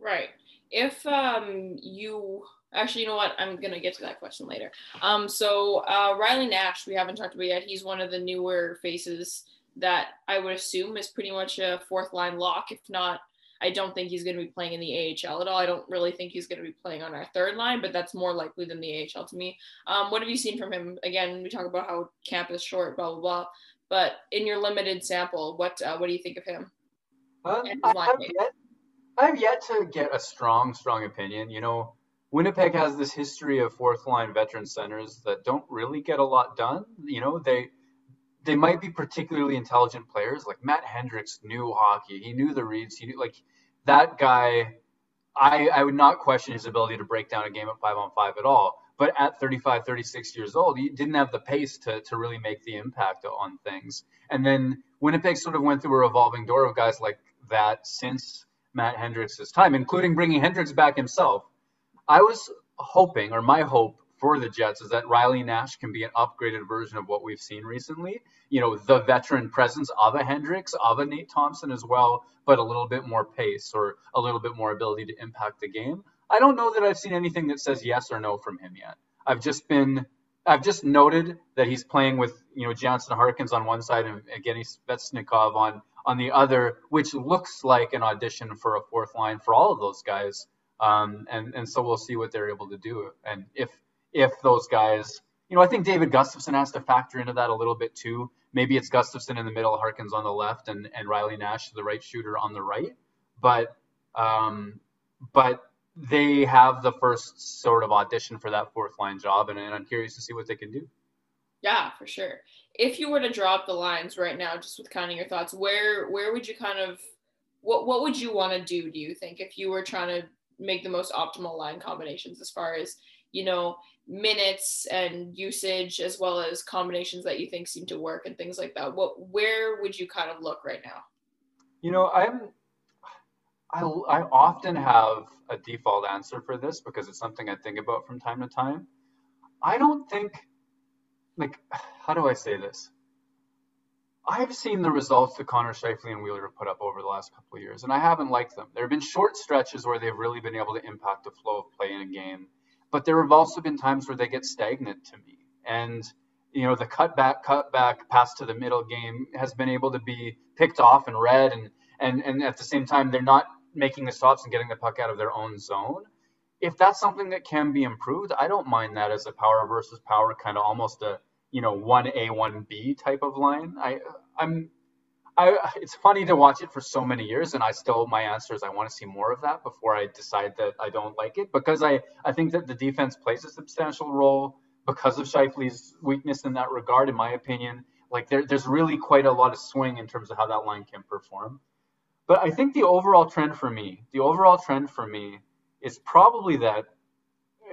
[SPEAKER 2] Right. If um you actually, you know what, I'm gonna get to that question later. Um, so uh, Riley Nash, we haven't talked about yet. He's one of the newer faces that I would assume is pretty much a fourth line lock. If not, I don't think he's going to be playing in the AHL at all. I don't really think he's going to be playing on our third line, but that's more likely than the AHL to me. Um, what have you seen from him? Again, we talk about how camp is short, blah blah blah. But in your limited sample, what uh, what do you think of him?
[SPEAKER 3] Uh, I, have yet, I've yet to get a strong, strong opinion. You know, Winnipeg has this history of fourth line veteran centers that don't really get a lot done. You know, they they might be particularly intelligent players. Like Matt Hendricks knew hockey. He knew the reads. He knew like that guy. I I would not question his ability to break down a game at five on five at all. But at 35, 36 years old, he didn't have the pace to to really make the impact on things. And then Winnipeg sort of went through a revolving door of guys like that since Matt Hendricks' time, including bringing Hendricks back himself. I was hoping, or my hope for the Jets is that Riley Nash can be an upgraded version of what we've seen recently. You know, the veteran presence of a Hendricks, of a Nate Thompson as well, but a little bit more pace or a little bit more ability to impact the game. I don't know that I've seen anything that says yes or no from him yet. I've just been I've just noted that he's playing with, you know, Jansen Harkins on one side and Evgeny Svechnikov on on the other, which looks like an audition for a fourth line for all of those guys. Um, and and so we'll see what they're able to do. And if if those guys, you know, I think David Gustafsson has to factor into that a little bit too. Maybe it's Gustafsson in the middle, Harkins on the left, and, and Riley Nash, the right shooter, on the right. But um, but they have the first sort of audition for that fourth line job, and, and I'm curious to see what they can do.
[SPEAKER 2] Yeah, for sure. If you were to drop the lines right now, just with kind of your thoughts, where where would you kind of what what would you want to do? Do you think if you were trying to make the most optimal line combinations as far as you know minutes and usage as well as combinations that you think seem to work and things like that. What where would you kind of look right now?
[SPEAKER 3] You know i'm I, I often have a default answer for this because it's something i think about from time to time. I don't think like how do i say this I've seen the results that Connor Scheifele and Wheeler have put up over the last couple of years, and I haven't liked them. There have been short stretches where they've really been able to impact the flow of play in a game but there have also been times where they get stagnant to me. And you know, the cutback, cutback, pass to the middle game has been able to be picked off and read, and and and at the same time, they're not making the stops and getting the puck out of their own zone. If that's something that can be improved, I don't mind that as a power versus power kind of almost a you know one A one B type of line. I I'm I, it's funny to watch it for so many years, and I still my answer is I want to see more of that before I decide that I don't like it because I I think that the defense plays a substantial role because of Scheifele's weakness in that regard, in my opinion. Like there, there's really quite a lot of swing in terms of how that line can perform. But I think the overall trend for me, the overall trend for me, is probably that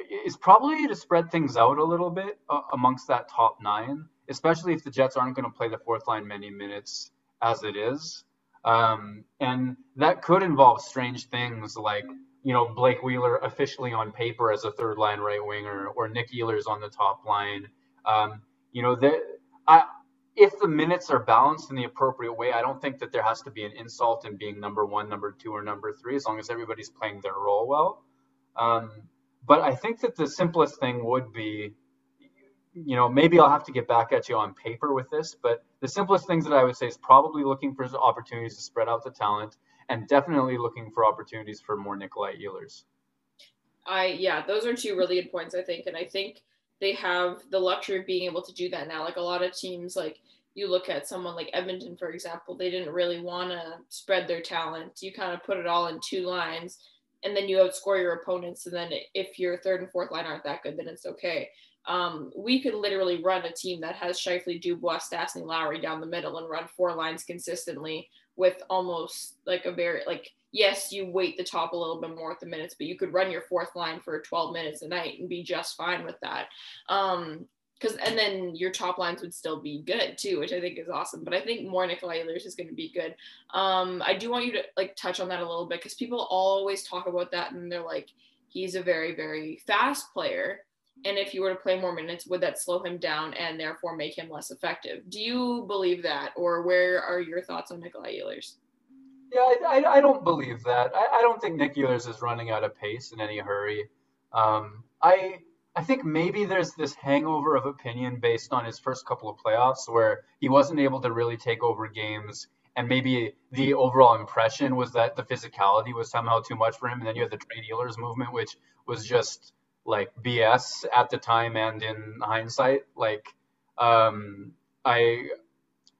[SPEAKER 3] is probably to spread things out a little bit uh, amongst that top nine, especially if the Jets aren't going to play the fourth line many minutes as it is. Um, and that could involve strange things like, you know, Blake Wheeler officially on paper as a third line right winger or Nick Ehlers on the top line. Um, you know, that I, if the minutes are balanced in the appropriate way, I don't think that there has to be an insult in being number one, number two, or number three, as long as everybody's playing their role well. Um, but I think that the simplest thing would be you know, maybe I'll have to get back at you on paper with this, but the simplest things that I would say is probably looking for opportunities to spread out the talent and definitely looking for opportunities for more Nikolai Ehlers.
[SPEAKER 2] I yeah, those are two really good points I think, and I think they have the luxury of being able to do that now. Like a lot of teams, like you look at someone like Edmonton, for example, they didn't really want to spread their talent. You kind of put it all in two lines, and then you outscore your opponents. And then if your third and fourth line aren't that good, then it's okay. Um, we could literally run a team that has Scheifele, Dubois, Stastny, Lowry down the middle and run four lines consistently with almost like a very like yes, you weight the top a little bit more at the minutes, but you could run your fourth line for 12 minutes a night and be just fine with that. Um, because and then your top lines would still be good too, which I think is awesome. But I think more Nikolai Ehlers is going to be good. Um, I do want you to like touch on that a little bit because people always talk about that and they're like, he's a very very fast player, and if you were to play more minutes, would that slow him down and therefore make him less effective? Do you believe that, or where are your thoughts on Nikolai Ehlers?
[SPEAKER 3] Yeah, I, I, don't believe that. I, I don't think Nick Ehlers is running out of pace in any hurry. Um, I I think maybe there's this hangover of opinion based on his first couple of playoffs where he wasn't able to really take over games. And maybe the overall impression was that the physicality was somehow too much for him. And then you had the trade Ehlers movement, which was just like BS at the time and in hindsight. Like, um, I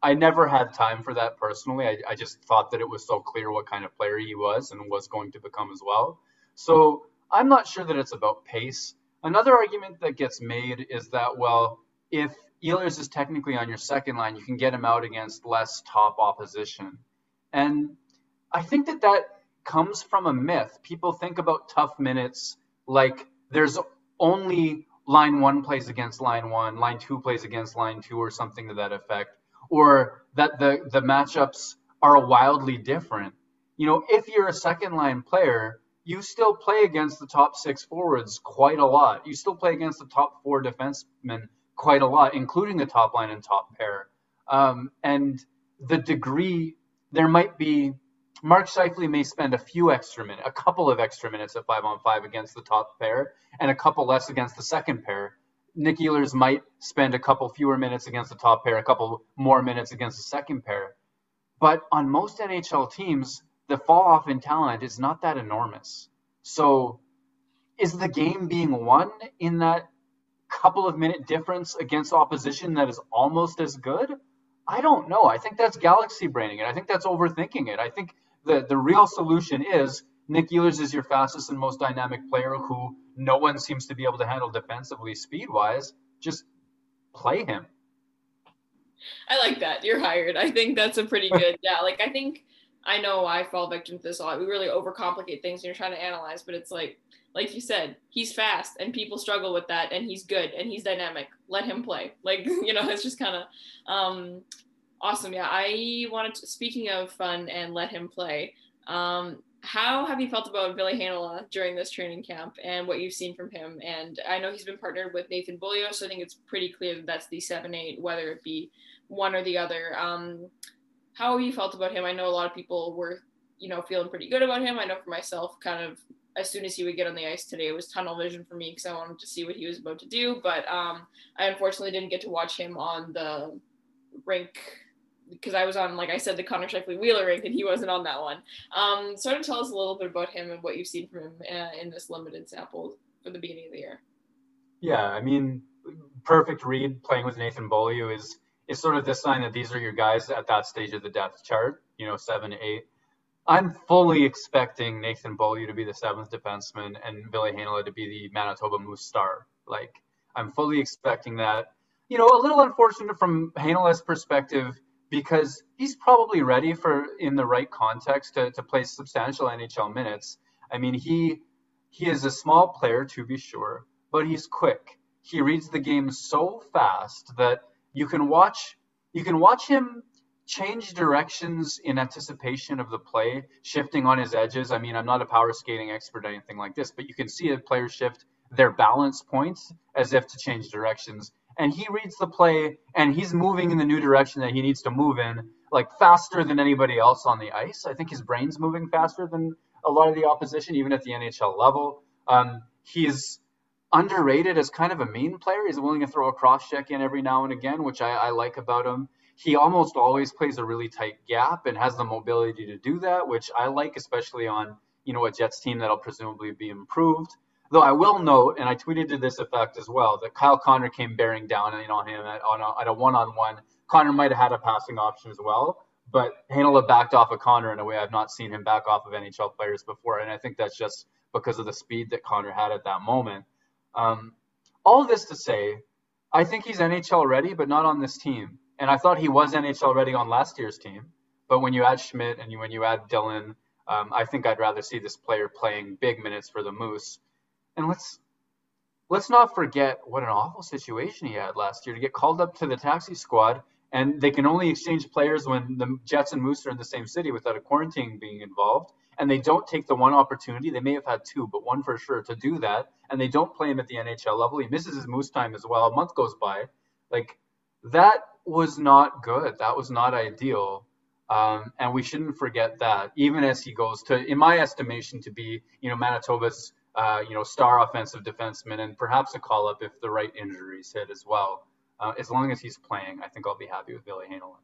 [SPEAKER 3] I never had time for that personally. I, I just thought that it was so clear what kind of player he was and was going to become as well. So I'm not sure that it's about pace. Another argument that gets made is that, well, if Ehlers is technically on your second line, you can get him out against less top opposition. And I think that that comes from a myth. People think about tough minutes like there's only line one plays against line one, line two plays against line two, or something to that effect or that the the matchups are wildly different. You know, if you're a second line player, you still play against the top six forwards quite a lot. You still play against the top four defensemen quite a lot, including the top line and top pair. Um, and the degree there might be Mark Scheifele may spend a few extra minutes, a couple of extra minutes at five on five against the top pair, and a couple less against the second pair. Nick Ehlers might spend a couple fewer minutes against the top pair, a couple more minutes against the second pair. But on most NHL teams, the fall off in talent is not that enormous. So is the game being won in that couple of minute difference against opposition that is almost as good? I don't know. I think that's galaxy braining it. I think that's overthinking it. I think the, the real solution is Nick Ehlers is your fastest and most dynamic player who no one seems to be able to handle defensively speed wise. Just play him.
[SPEAKER 2] I like that. You're hired. I think that's a pretty good. yeah, like I think I know I fall victim to this a lot. We really overcomplicate things and you're trying to analyze, but it's like like you said, he's fast and people struggle with that and he's good and he's dynamic. Let him play. Like, you know, it's just kind of um awesome. Yeah, I wanted to speaking of fun and let him play. Um how have you felt about Ville Heinola during this training camp and what you've seen from him? And I know he's been partnered with Nathan Beaulieu, so I think it's pretty clear that that's the seven eight, whether it be one or the other. Um, how you felt about him? I know a lot of people were, you know, feeling pretty good about him. I know for myself, kind of as soon as he would get on the ice today, it was tunnel vision for me because I wanted to see what he was about to do. But um, I unfortunately didn't get to watch him on the rink because I was on, like I said, the Connor Scheifele Wheeler rink, and he wasn't on that one. Um, sort of tell us a little bit about him and what you've seen from him uh, in this limited sample for the beginning of the year.
[SPEAKER 3] Yeah, I mean, perfect read playing with Nathan Beaulieu is is sort of this sign that these are your guys at that stage of the depth chart. You know, seven, eight. I'm fully expecting Nathan Beaulieu to be the seventh defenseman and Ville Heinola to be the Manitoba Moose star. Like, I'm fully expecting that. You know, a little unfortunate from Heinola's perspective because he's probably ready for in the right context to, to play substantial NHL minutes. I mean, he he is a small player to be sure, but he's quick. He reads the game so fast that you can watch you can watch him change directions in anticipation of the play, shifting on his edges. I mean, I'm not a power skating expert or anything like this, but you can see a player shift their balance points as if to change directions and he reads the play and he's moving in the new direction that he needs to move in, like faster than anybody else on the ice. I think his brain's moving faster than a lot of the opposition, even at the NHL level. Um, he's underrated as kind of a mean player. He's willing to throw a cross check in every now and again, which I, I like about him. He almost always plays a really tight gap and has the mobility to do that, which I like, especially on you know a Jets team that'll presumably be improved. Though I will note, and I tweeted to this effect as well, that Kyle Connor came bearing down on him at, on a, at a one-on-one. Connor might have had a passing option as well, but Heinola backed off of Connor in a way I've not seen him back off of NHL players before, and I think that's just because of the speed that Connor had at that moment. Um, all this to say, I think he's NHL ready, but not on this team. And I thought he was NHL ready on last year's team. But when you add Schmidt and when you add Dillon, um, I think I'd rather see this player playing big minutes for the Moose and let's let's not forget what an awful situation he had last year to get called up to the taxi squad and they can only exchange players when the Jets and Moose are in the same city without a quarantine being involved. And they don't take the one opportunity. They may have had two, but one for sure to do that. And they don't play him at the NHL level. He misses his Moose time as well. A month goes by. Like that was not good. That was not ideal. Um, and we shouldn't forget that, even as he goes to, in my estimation, to be, you know, Manitoba's uh, you know, star offensive defenseman, and perhaps a call up if the right injuries hit as well. Uh, as long as he's playing, I think I'll be happy with Ville Heinola.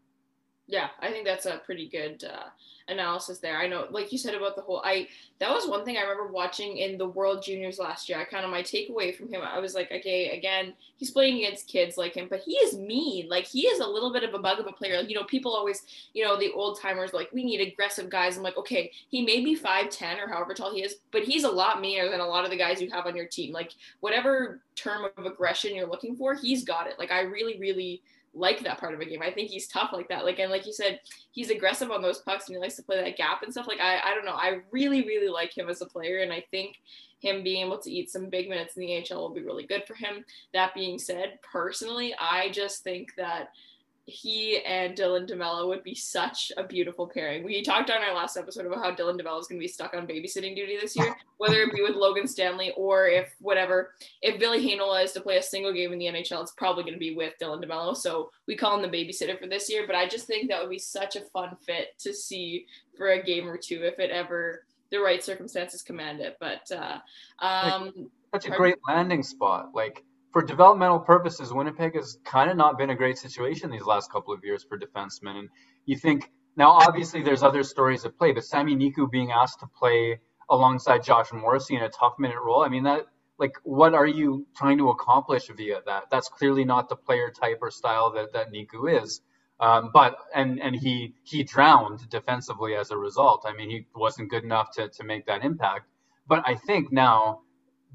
[SPEAKER 2] Yeah, I think that's a pretty good uh, analysis there. I know, like you said about the whole, I that was one thing I remember watching in the World Juniors last year. I kind of my takeaway from him, I was like, okay, again, he's playing against kids like him, but he is mean. Like he is a little bit of a bug of a player. You know, people always, you know, the old timers like we need aggressive guys. I'm like, okay, he may be five ten or however tall he is, but he's a lot meaner than a lot of the guys you have on your team. Like whatever term of aggression you're looking for, he's got it. Like I really, really like that part of a game. I think he's tough like that. Like and like you said, he's aggressive on those pucks and he likes to play that gap and stuff. Like I I don't know. I really really like him as a player and I think him being able to eat some big minutes in the AHL will be really good for him. That being said, personally, I just think that he and Dylan DeMelo would be such a beautiful pairing. We talked on our last episode about how Dylan DeMelo is going to be stuck on babysitting duty this year, whether it be with Logan Stanley or if whatever. If Ville Heinola is to play a single game in the NHL, it's probably going to be with Dylan DeMelo. So we call him the babysitter for this year. But I just think that would be such a fun fit to see for a game or two if it ever the right circumstances command it. But uh, um,
[SPEAKER 3] such a great landing spot, like for developmental purposes, Winnipeg has kind of not been a great situation these last couple of years for defensemen. And you think now, obviously, there's other stories at play, but Sami Niku being asked to play alongside Josh Morrissey in a tough minute role. I mean, that like, what are you trying to accomplish via that? That's clearly not the player type or style that that Niku is. Um, but and and he he drowned defensively as a result. I mean, he wasn't good enough to to make that impact. But I think now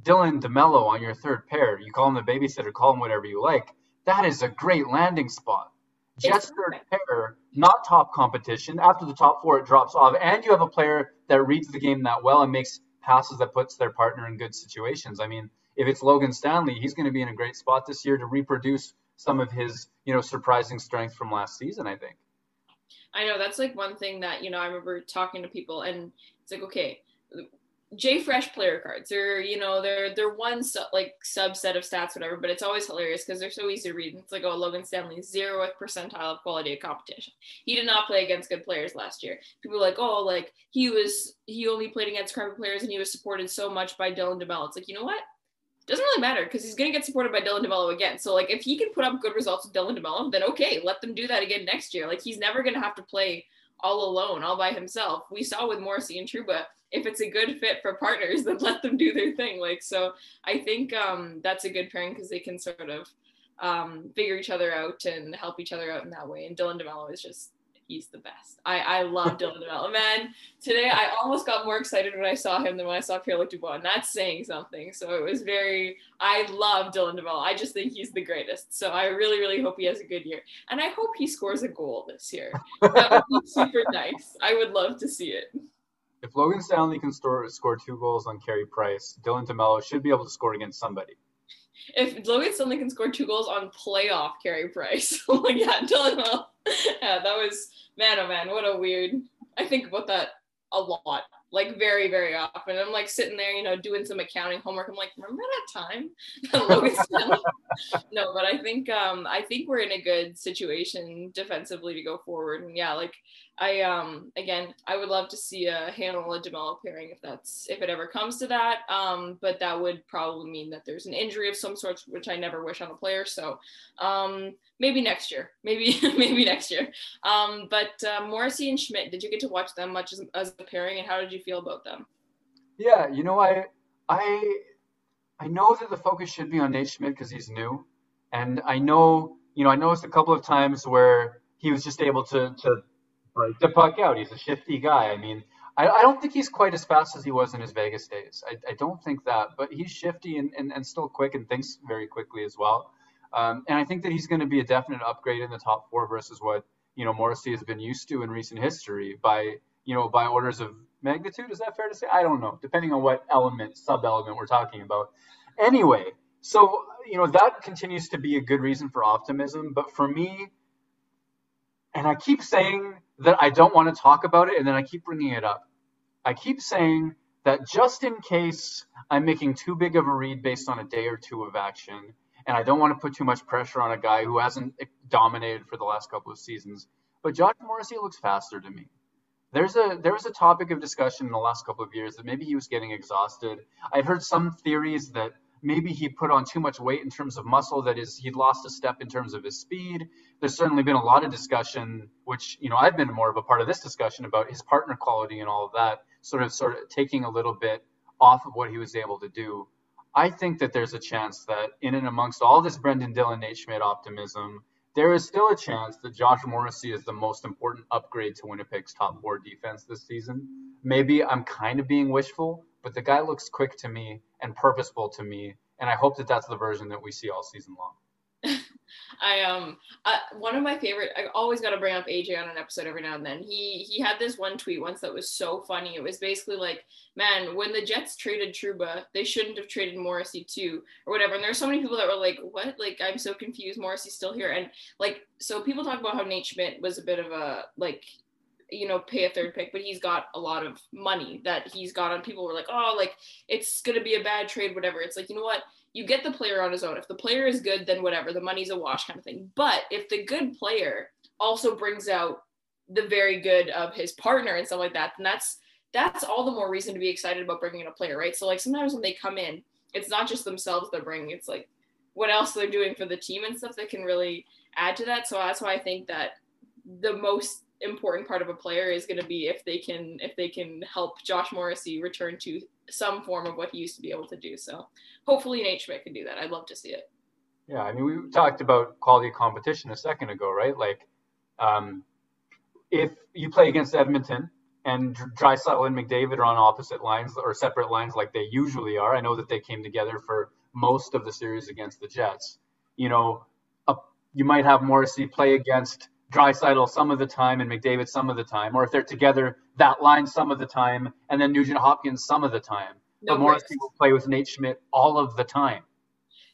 [SPEAKER 3] Dylan DeMelo on your third pair. You call him the babysitter, call him whatever you like. That is a great landing spot. Jets third pair, not top competition. After the top four, it drops off, and you have a player that reads the game that well and makes passes that puts their partner in good situations. I mean, if it's Logan Stanley, he's going to be in a great spot this year to reproduce some of his, you know, surprising strength from last season. I think.
[SPEAKER 2] I know that's like one thing that you know I remember talking to people, and it's like, okay, JFresh player cards. They're you know they're they're one su- like subset of stats whatever, but it's always hilarious because they're so easy to read. It's like oh Logan Stanley zeroth percentile of quality of competition. He did not play against good players last year. People like oh like he was he only played against crappy players and he was supported so much by Dylan DeMelo. It's like you know what doesn't really matter because he's going to get supported by Dylan DeMelo again. So like if he can put up good results with Dylan DeMelo, then okay, let them do that again next year. Like he's never going to have to play all alone, all by himself. We saw with Morrissey and Trouba, if it's a good fit for partners, then let them do their thing. Like so, I think um, that's a good pairing because they can sort of um, figure each other out and help each other out in that way. And Dylan DeMelo is just he's the best. I, I love Dylan DeMelo. Man, today I almost got more excited when I saw him than when I saw Pierre-Luc Dubois, and that's saying something. So it was very, I love Dylan DeMelo. I just think he's the greatest. So I really, really hope he has a good year. And I hope he scores a goal this year. That would be super nice. I would love to see it.
[SPEAKER 3] If Logan Stanley can store, score two goals on Carey Price, Dylan DeMelo should be able to score against somebody
[SPEAKER 2] if Logan Stanley can score two goals on playoff Carey Price, yeah, Dylan well, yeah, that was man oh man, what a weird. I think about that a lot. like very, very often. I'm like sitting there, you know, doing some accounting homework. I'm like, remember that time? no, but I think um I think we're in a good situation defensively to go forward. And yeah, like I um again I would love to see a a DeMelo pairing if that's if it ever comes to that. Um, but that would probably mean that there's an injury of some sort, which I never wish on a player. So um maybe next year, maybe maybe next year. Um, but uh, Morrissey and Schmidt, did you get to watch them much as, as a pairing, and how did you feel about them?
[SPEAKER 3] Yeah, you know, I I I know that the focus should be on Nate Schmidt because he's new, and I know you know I noticed a couple of times where he was just able to to break the puck out. He's a shifty guy. I mean. I, I don't think he's quite as fast as he was in his Vegas days. I, I don't think that, but he's shifty and, and, and still quick and thinks very quickly as well. Um, and I think that he's going to be a definite upgrade in the top four versus what you know Morrissey has been used to in recent history by you know by orders of magnitude. Is that fair to say? I don't know, depending on what element, sub element we're talking about. Anyway, so you know that continues to be a good reason for optimism. But for me, and I keep saying that I don't want to talk about it, and then I keep bringing it up. I keep saying that just in case I'm making too big of a read based on a day or two of action, and I don't want to put too much pressure on a guy who hasn't dominated for the last couple of seasons. But Josh Morrissey looks faster to me. There's a there was a topic of discussion in the last couple of years that maybe he was getting exhausted. I've heard some theories that maybe he put on too much weight in terms of muscle that is he'd lost a step in terms of his speed there's certainly been a lot of discussion which you know i've been more of a part of this discussion about his partner quality and all of that sort of sort of taking a little bit off of what he was able to do I think that there's a chance that in and amongst all this Brendan Dillon, Nate Schmidt optimism, there is still a chance that Josh Morrissey is the most important upgrade to Winnipeg's top four defense this season. Maybe I'm kind of being wishful, but the guy looks quick to me and purposeful to me, and I hope that that's the version that we see all season long.
[SPEAKER 2] I um one of my favorite. I always got to bring up AJ on an episode every now and then. He he had this one tweet once that was so funny. It was basically like, man, when the Jets traded Trouba, they shouldn't have traded Morrissey too, or whatever. And there's so many people that were like, what? Like I'm so confused. Morrissey's still here, and like so people talk about how Nate Schmidt was a bit of a like you know, pay a third pick, but he's got a lot of money that he's got on. People were like, oh, like it's gonna be a bad trade, whatever. It's like, you know what? you get the player on his own. If the player is good, then whatever, the money's a wash kind of thing. But if the good player also brings out the very good of his partner and stuff like that, then that's that's all the more reason to be excited about bringing in a player, right? So like sometimes when they come in, it's not just themselves they're bringing; it's like what else they're doing for the team and stuff that can really add to that. So that's why I think that the most important part of a player is going to be if they can if they can help Josh Morrissey return to some form of what he used to be able to do. So hopefully Nate Schmidt can do that. I'd love to see it.
[SPEAKER 3] Yeah, I mean we talked about quality of competition a second ago, right? Like um, if you play against Edmonton and Draisaitl and McDavid are on opposite lines or separate lines like they usually are. I know that they came together for most of the series against the Jets. You know, a, you might have Morrissey play against Draisaitl some of the time and McDavid some of the time, or if they're together, that line some of the time, and then Nugent Hopkins some of the time. No but Morrissey will play with Nate Schmidt all of the time.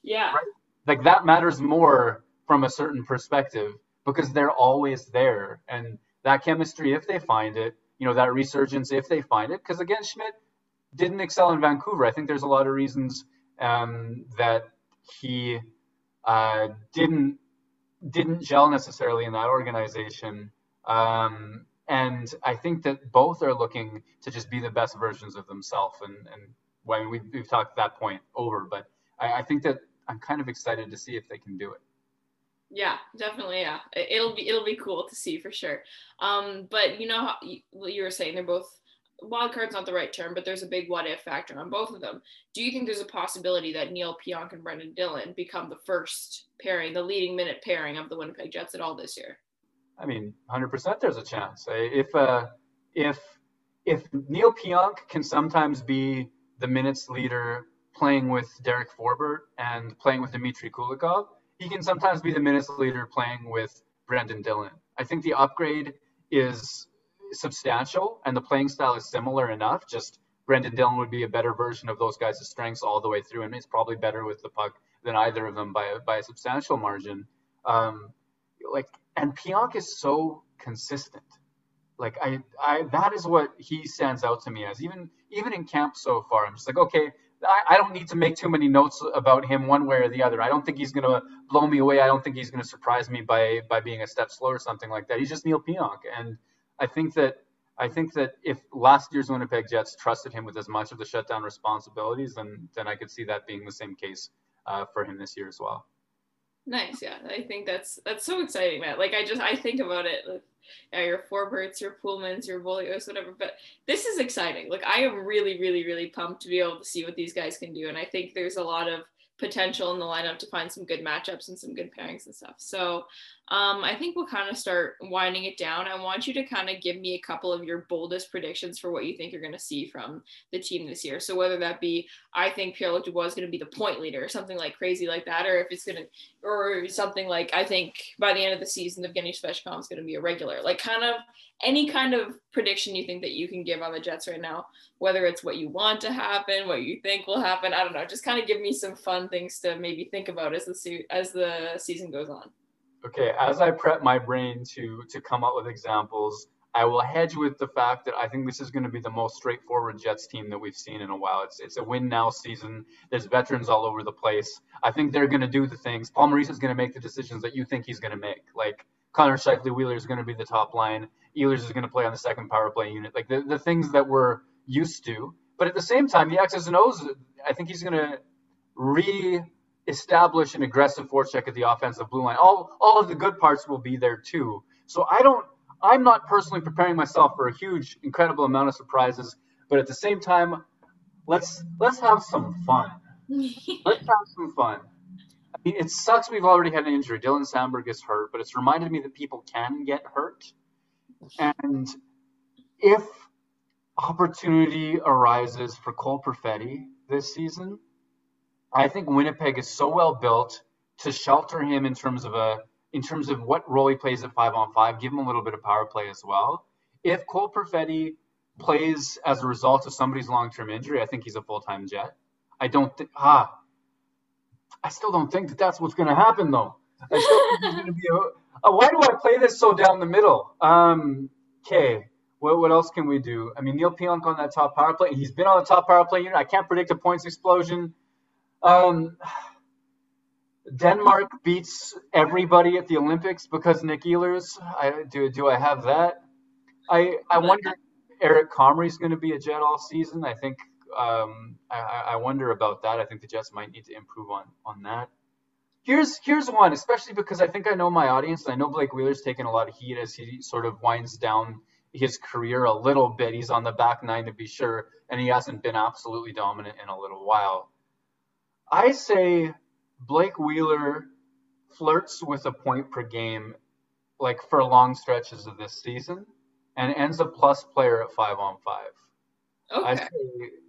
[SPEAKER 2] Yeah. Right?
[SPEAKER 3] Like that matters more from a certain perspective because they're always there. And that chemistry, if they find it, you know, that resurgence, if they find it, because again, Schmidt didn't excel in Vancouver. I think there's a lot of reasons um, that he uh, didn't didn't gel necessarily in that organization. Um, and I think that both are looking to just be the best versions of themselves. And, and we've, we've talked that point over, but I, I think that I'm kind of excited to see if they can do it.
[SPEAKER 2] Yeah, definitely. Yeah, it'll be it'll be cool to see for sure. Um, but you know how you, you were saying they're both wild card's not the right term, but there's a big what if factor on both of them. Do you think there's a possibility that Neil Pionk and Brendan Dillon become the first pairing, the leading minute pairing of the Winnipeg Jets at all this year?
[SPEAKER 3] I mean, 100% there's a chance. If uh, if if Neil Pionk can sometimes be the minutes leader playing with Derek Forbort and playing with Dmitry Kulikov, he can sometimes be the minutes leader playing with Brendan Dillon. I think the upgrade is substantial and the playing style is similar enough. Just Brendan Dillon would be a better version of those guys' strengths all the way through, and he's probably better with the puck than either of them by a, by a substantial margin. Um, like, and Pionk is so consistent. like I, I that is what he stands out to me as. Even even in camp so far, I'm just like, okay, I, I don't need to make too many notes about him one way or the other. I don't think he's gonna blow me away. I don't think he's gonna surprise me by by being a step slow or something like that. He's just Neil Pionk, and I think that I think that if last year's Winnipeg Jets trusted him with as much of the shutdown responsibilities, then then I could see that being the same case uh, for him this year as well.
[SPEAKER 2] Nice, yeah. I think that's that's so exciting, Matt. Like I just I think about it, yeah, your Forborts, your Poolmans, your Beaulieu's, whatever. But this is exciting. Like I am really, really, really pumped to be able to see what these guys can do, and I think there's a lot of potential in the lineup to find some good matchups and some good pairings and stuff. So um, I think we'll kind of start winding it down. I want you to kind of give me a couple of your boldest predictions for what you think you're going to see from the team this year. So whether that be, I think Pierre-Luc Dubois is going to be the point leader or something like crazy like that, or if it's going to, or something like, I think by the end of the season, Evgeny Svechnikov is going to be a regular, like kind of any kind of prediction you think that you can give on the Jets right now, whether it's what you want to happen, what you think will happen. I don't know. Just kind of give me some fun things to maybe think about as the, as the season goes on.
[SPEAKER 3] Okay, as I prep my brain to to come up with examples, I will hedge with the fact that I think this is going to be the most straightforward Jets team that we've seen in a while. It's it's a win now season. There's veterans all over the place. I think they're going to do the things. Paul Maurice is going to make the decisions that you think he's going to make. Like Connor Scheifele Wheeler is going to be the top line. Ehlers is going to play on the second power play unit. Like the, the things that we're used to. But at the same time, the X's and O's, I think he's going to re establish an aggressive forecheck at the offensive blue line. All all of the good parts will be there too. So I don't I'm not personally preparing myself for a huge, incredible amount of surprises, but at the same time, let's let's have some fun. let's have some fun. I mean, it sucks we've already had an injury. Dylan Samberg is hurt, but it's reminded me that people can get hurt. And if opportunity arises for Cole Perfetti this season, I think Winnipeg is so well built to shelter him in terms of a in terms of what role he plays at five on five, give him a little bit of power play as well. If Cole Perfetti plays as a result of somebody's long term injury, I think he's a full time Jet. I don't ah, I still don't think that that's what's going to happen though. I still think he's going to be a, a, Why do I play this so down the middle? Um, okay. What, what else can we do? I mean, Neil Pionk on that top power play. He's been on the top power play unit. I can't predict a points explosion. Um, Denmark beats everybody at the Olympics because Nick Ehlers. I do. Do I have that? I I wonder. Eric Comrie's going to be a Jet all season. I think. Um, I, I wonder about that. I think the Jets might need to improve on on that. Here's here's one, especially because I think I know my audience. And I know Blake Wheeler's taking a lot of heat as he sort of winds down his career a little bit. He's on the back nine to be sure, and he hasn't been absolutely dominant in a little while. I say Blake Wheeler flirts with a point per game like for long stretches of this season and ends a plus player at five on five. Okay. I say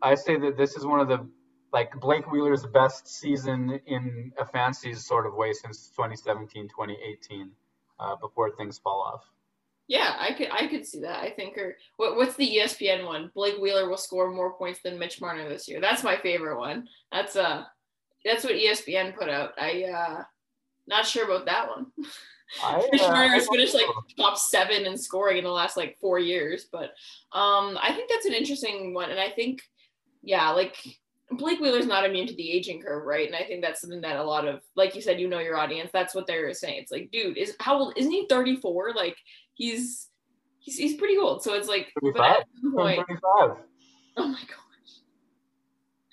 [SPEAKER 3] I say that this is one of the like Blake Wheeler's best season in a fancy sort of way since 2017, 2018, uh, before things fall off.
[SPEAKER 2] Yeah, I could I could see that. I think or what what's the ESPN one? Blake Wheeler will score more points than Mitch Marner this year. That's my favorite one. That's uh that's what ESPN put out. I uh not sure about that one. I, uh, has finished like top seven in scoring in the last like four years, but um I think that's an interesting one, and I think yeah, like Blake Wheeler's not immune to the aging curve, right? And I think that's something that a lot of, like you said, you know your audience. That's what they're saying. It's like, dude, is how old? Isn't he thirty four? Like he's he's he's pretty old. So it's like, 35. Point, 35. Oh my god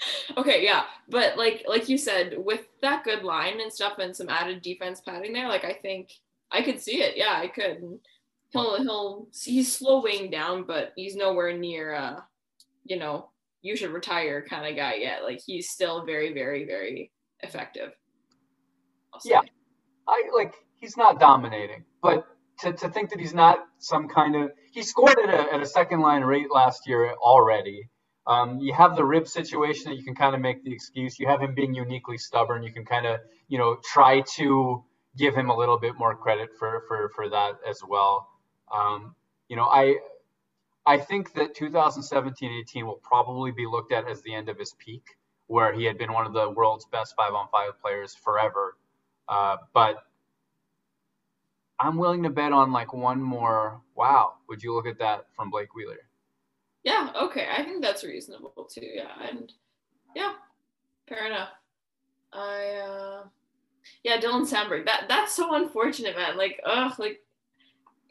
[SPEAKER 2] okay, yeah, but like like you said, with that good line and stuff and some added defense padding there, like I think I could see it. Yeah, I could. He'll he'll he's slowing down, but he's nowhere near uh, you know, you should retire kind of guy yet. Like he's still very very very effective.
[SPEAKER 3] Yeah, I like he's not dominating, but to, to think that he's not some kind of he scored at a, at a second line rate last year already um, you have the rib situation that you can kind of make the excuse. You have him being uniquely stubborn. You can kind of, you know, try to give him a little bit more credit for for for that as well. Um, you know, I I think that 2017-18 will probably be looked at as the end of his peak, where he had been one of the world's best five-on-five players forever. Uh, but I'm willing to bet on like one more. Wow, would you look at that from Blake Wheeler?
[SPEAKER 2] Yeah, okay. I think that's reasonable too. Yeah, and yeah, fair enough. I uh yeah, Dylan Samberg. That that's so unfortunate, man. Like, ugh, like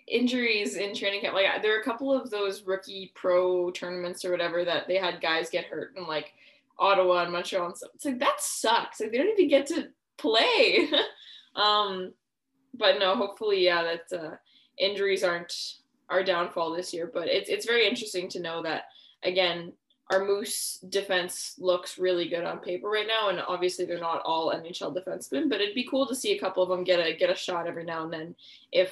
[SPEAKER 2] injuries in training camp. Like there are a couple of those rookie pro tournaments or whatever that they had guys get hurt and like Ottawa and Montreal and stuff. It's like that sucks. Like they don't even get to play. um, but no, hopefully, yeah, that uh, injuries aren't our downfall this year. But it's it's very interesting to know that again, our Moose defense looks really good on paper right now, and obviously they're not all NHL defensemen, but it'd be cool to see a couple of them get a get a shot every now and then if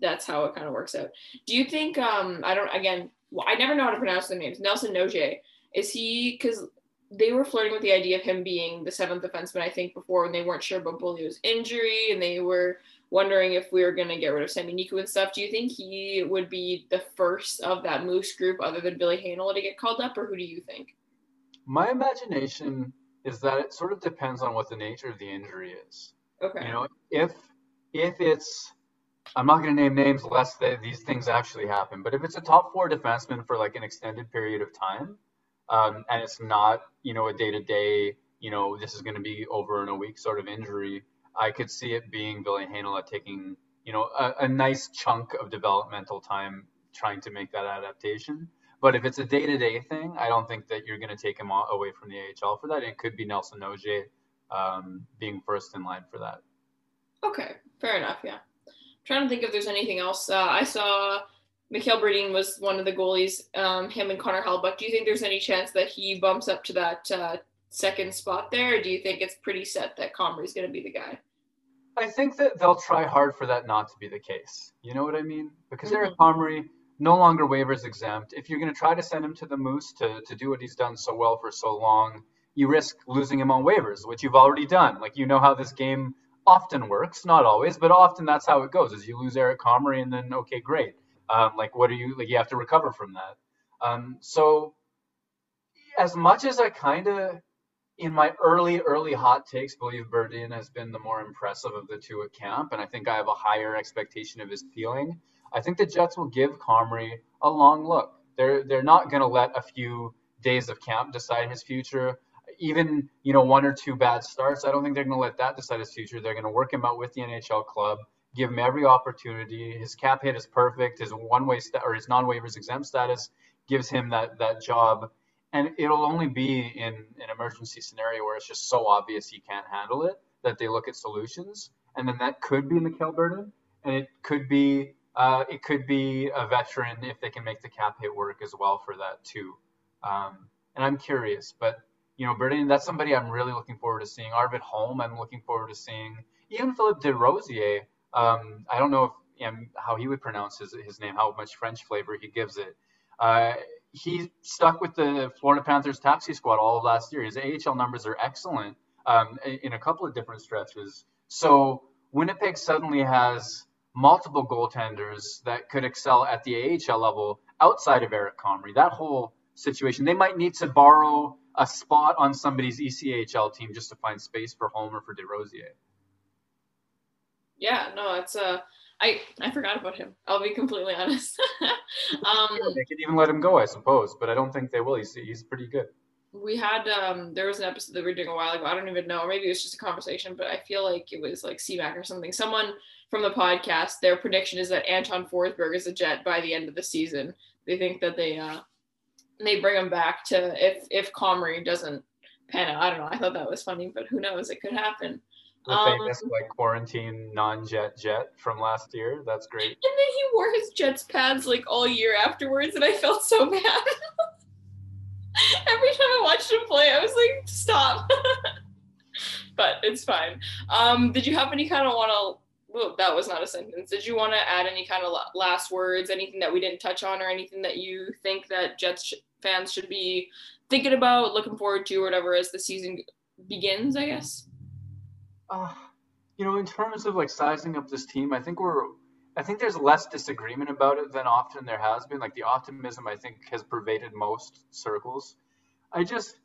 [SPEAKER 2] that's how it kind of works out. Do you think? Um, I don't. Again, I never know how to pronounce their names. Nelson Nogier is he? Because they were flirting with the idea of him being the seventh defenseman. I think before when they weren't sure about Beaulieu's injury and they were wondering if we were going to get rid of Sami Niku and stuff. Do you think he would be the first of that Moose group other than Ville Heinola to get called up, or who do you think?
[SPEAKER 3] My imagination is that it sort of depends on what the nature of the injury is.
[SPEAKER 2] Okay.
[SPEAKER 3] You know, if if it's I'm not going to name names lest they, these things actually happen, but if it's a top four defenseman for like an extended period of time, um, and it's not, you know, a day to day, you know, this is going to be over in a week sort of injury, I could see it being Ville Heinola taking, you know, a, a nice chunk of developmental time trying to make that adaptation. But if it's a day to day thing, I don't think that you're going to take him away from the AHL for that. It could be Nelson Nogier um, being first in line for that.
[SPEAKER 2] Okay, fair enough. Yeah. I'm trying to think if there's anything else. Uh, I saw Mikhail Berdin was one of the goalies, um, him and Connor Hellebuyck. Do you think there's any chance that he bumps up to that uh, second spot there, or do you think it's pretty set that Comrie's going to be the guy?
[SPEAKER 3] I think that they'll try hard for that not to be the case. You know what I mean? Because mm-hmm. Eric Comrie no longer waivers exempt. If you're going to try to send him to the Moose to, to do what he's done so well for so long, you risk losing him on waivers, which you've already done. Like you know how this game often works, not always, but often that's how it goes. Is you lose Eric Comrie and then okay, great. Um, like what are you like? You have to recover from that. Um, so as much as I kind of in my early, early hot takes, believe Berdin has been the more impressive of the two at camp, and I think I have a higher expectation of his ceiling. I think the Jets will give Comrie a long look. They're they're not going to let a few days of camp decide his future. Even you know one or two bad starts, I don't think they're going to let that decide his future. They're going to work him out with the NHL club, give him every opportunity. His cap hit is perfect. His one way st- or his non waivers exempt status gives him that that job and it'll only be in an emergency scenario where it's just so obvious he can't handle it that they look at solutions, and then that could be Mikhail Berdin, and it could be uh, it could be a veteran if they can make the cap hit work as well for that too. Um, and I'm curious, but you know, Berdin, that's somebody I'm really looking forward to seeing. Arvid Holm, I'm looking forward to seeing. Even Philippe Desrosiers, um, I don't know if you know, how he would pronounce his his name, how much French flavor he gives it. Uh, he stuck with the Florida Panthers taxi squad all of last year. His AHL numbers are excellent um, in a couple of different stretches. So Winnipeg suddenly has multiple goaltenders that could excel at the AHL level outside of Eric Comrie. That whole situation, they might need to borrow a spot on somebody's ECHL team just to find space for Homer for Desrosiers.
[SPEAKER 2] Yeah, no, it's a. I I forgot about him. I'll be completely honest.
[SPEAKER 3] um, they could even let him go, I suppose, but I don't think they will. He's he's pretty good.
[SPEAKER 2] We had um there was an episode that we were doing a while ago. I don't even know, maybe it was just a conversation, but I feel like it was like CMAC or something. Someone from the podcast, their prediction is that Anton Forsberg is a Jet by the end of the season. They think that they uh they bring him back to if if Comrie doesn't pan out. I don't know. I thought that was funny, but who knows? It could happen.
[SPEAKER 3] The um, famous like quarantine non-jet jet from last year. That's great. And
[SPEAKER 2] then he wore his Jets pads like all year afterwards, and I felt so bad. Every time I watched him play, I was like, stop. but it's fine. Um, did you have any kind of want to? Well, that was not a sentence. Did you want to add any kind of last words, anything that we didn't touch on, or anything that you think that Jets fans should be thinking about, looking forward to, or whatever, as the season begins? I guess.
[SPEAKER 3] Uh, you know, in terms of like sizing up this team, I think we're I think there's less disagreement about it than often there has been. Like the optimism, I think, has pervaded most circles. I just,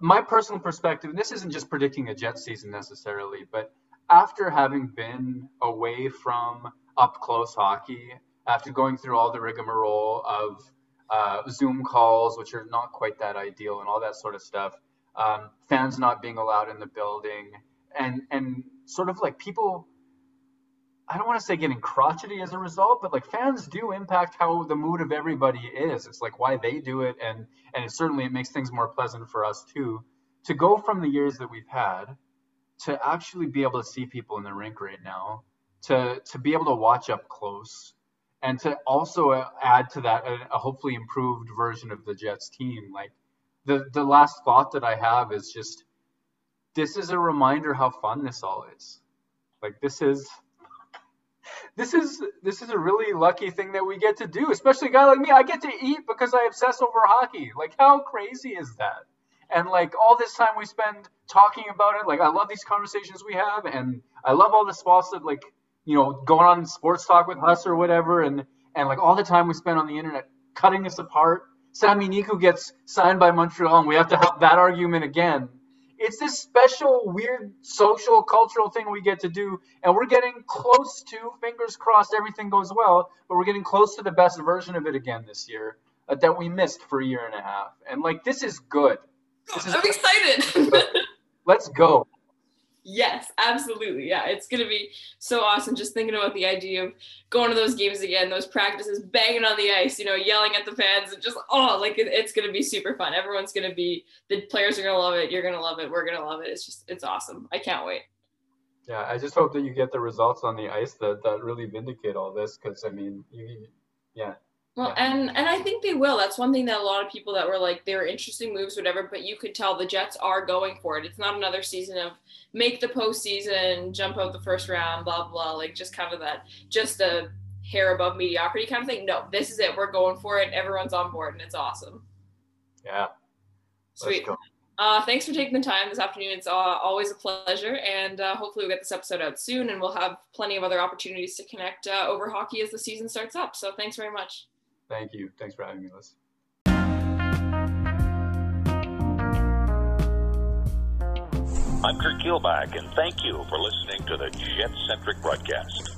[SPEAKER 3] my personal perspective, and this isn't just predicting a Jet season necessarily, but after having been away from up close hockey after going through all the rigmarole of uh, Zoom calls, which are not quite that ideal, and all that sort of stuff. Um, fans not being allowed in the building, and and sort of like people. I don't want to say getting crotchety as a result, but like fans do impact how the mood of everybody is. It's like why they do it, and and it certainly it makes things more pleasant for us too. To go from the years that we've had to actually be able to see people in the rink right now, to to be able to watch up close, and to also uh, add to that a, a hopefully improved version of the Jets team. Like the the last thought that I have is just this is a reminder how fun this all is. Like this is this is this is a really lucky thing that we get to do, especially a guy like me. I get to eat because I obsess over hockey. Like how crazy is that? And like all this time we spend talking about it, like I love these conversations we have, and I love all the spots that like you know going on sports talk with us or whatever, and and like all the time we spend on the internet cutting us apart. Sami Niku gets signed by Montreal, and we have to have that argument again. It's this special, weird social, cultural thing we get to do, and we're getting close to, fingers crossed, everything goes well, but we're getting close to the best version of it again this year uh, that we missed for a year and a half. And like, this is good. This is
[SPEAKER 2] I'm excited.
[SPEAKER 3] Let's go.
[SPEAKER 2] Yes, absolutely. Yeah, it's going to be so awesome just thinking about the idea of going to those games again, those practices, banging on the ice, you know, yelling at the fans, and just, oh, like it, it's going to be super fun. Everyone's going to be, the players are going to love it. You're going to love it. We're going to love it. It's just, it's awesome. I can't wait.
[SPEAKER 3] Yeah, I just hope that you get the results on the ice that, that really vindicate all this because, I mean, you, yeah,
[SPEAKER 2] well, and and I think they will. That's one thing that a lot of people that were like they were interesting moves, whatever. But you could tell the Jets are going for it. It's not another season of make the postseason, jump out the first round, blah blah. Like just kind of that, just a hair above mediocrity kind of thing. No, this is it. We're going for it. Everyone's on board, and it's awesome.
[SPEAKER 3] Yeah.
[SPEAKER 2] Sweet. Uh, thanks for taking the time this afternoon. It's uh, always a pleasure, and uh, hopefully we'll get this episode out soon, and we'll have plenty of other opportunities to connect uh, over hockey as the season starts up. So thanks very much.
[SPEAKER 3] Thank you. Thanks for having me, Liz.
[SPEAKER 4] I'm Kurt Kielbach, and thank you for listening to the Jet Centric broadcast.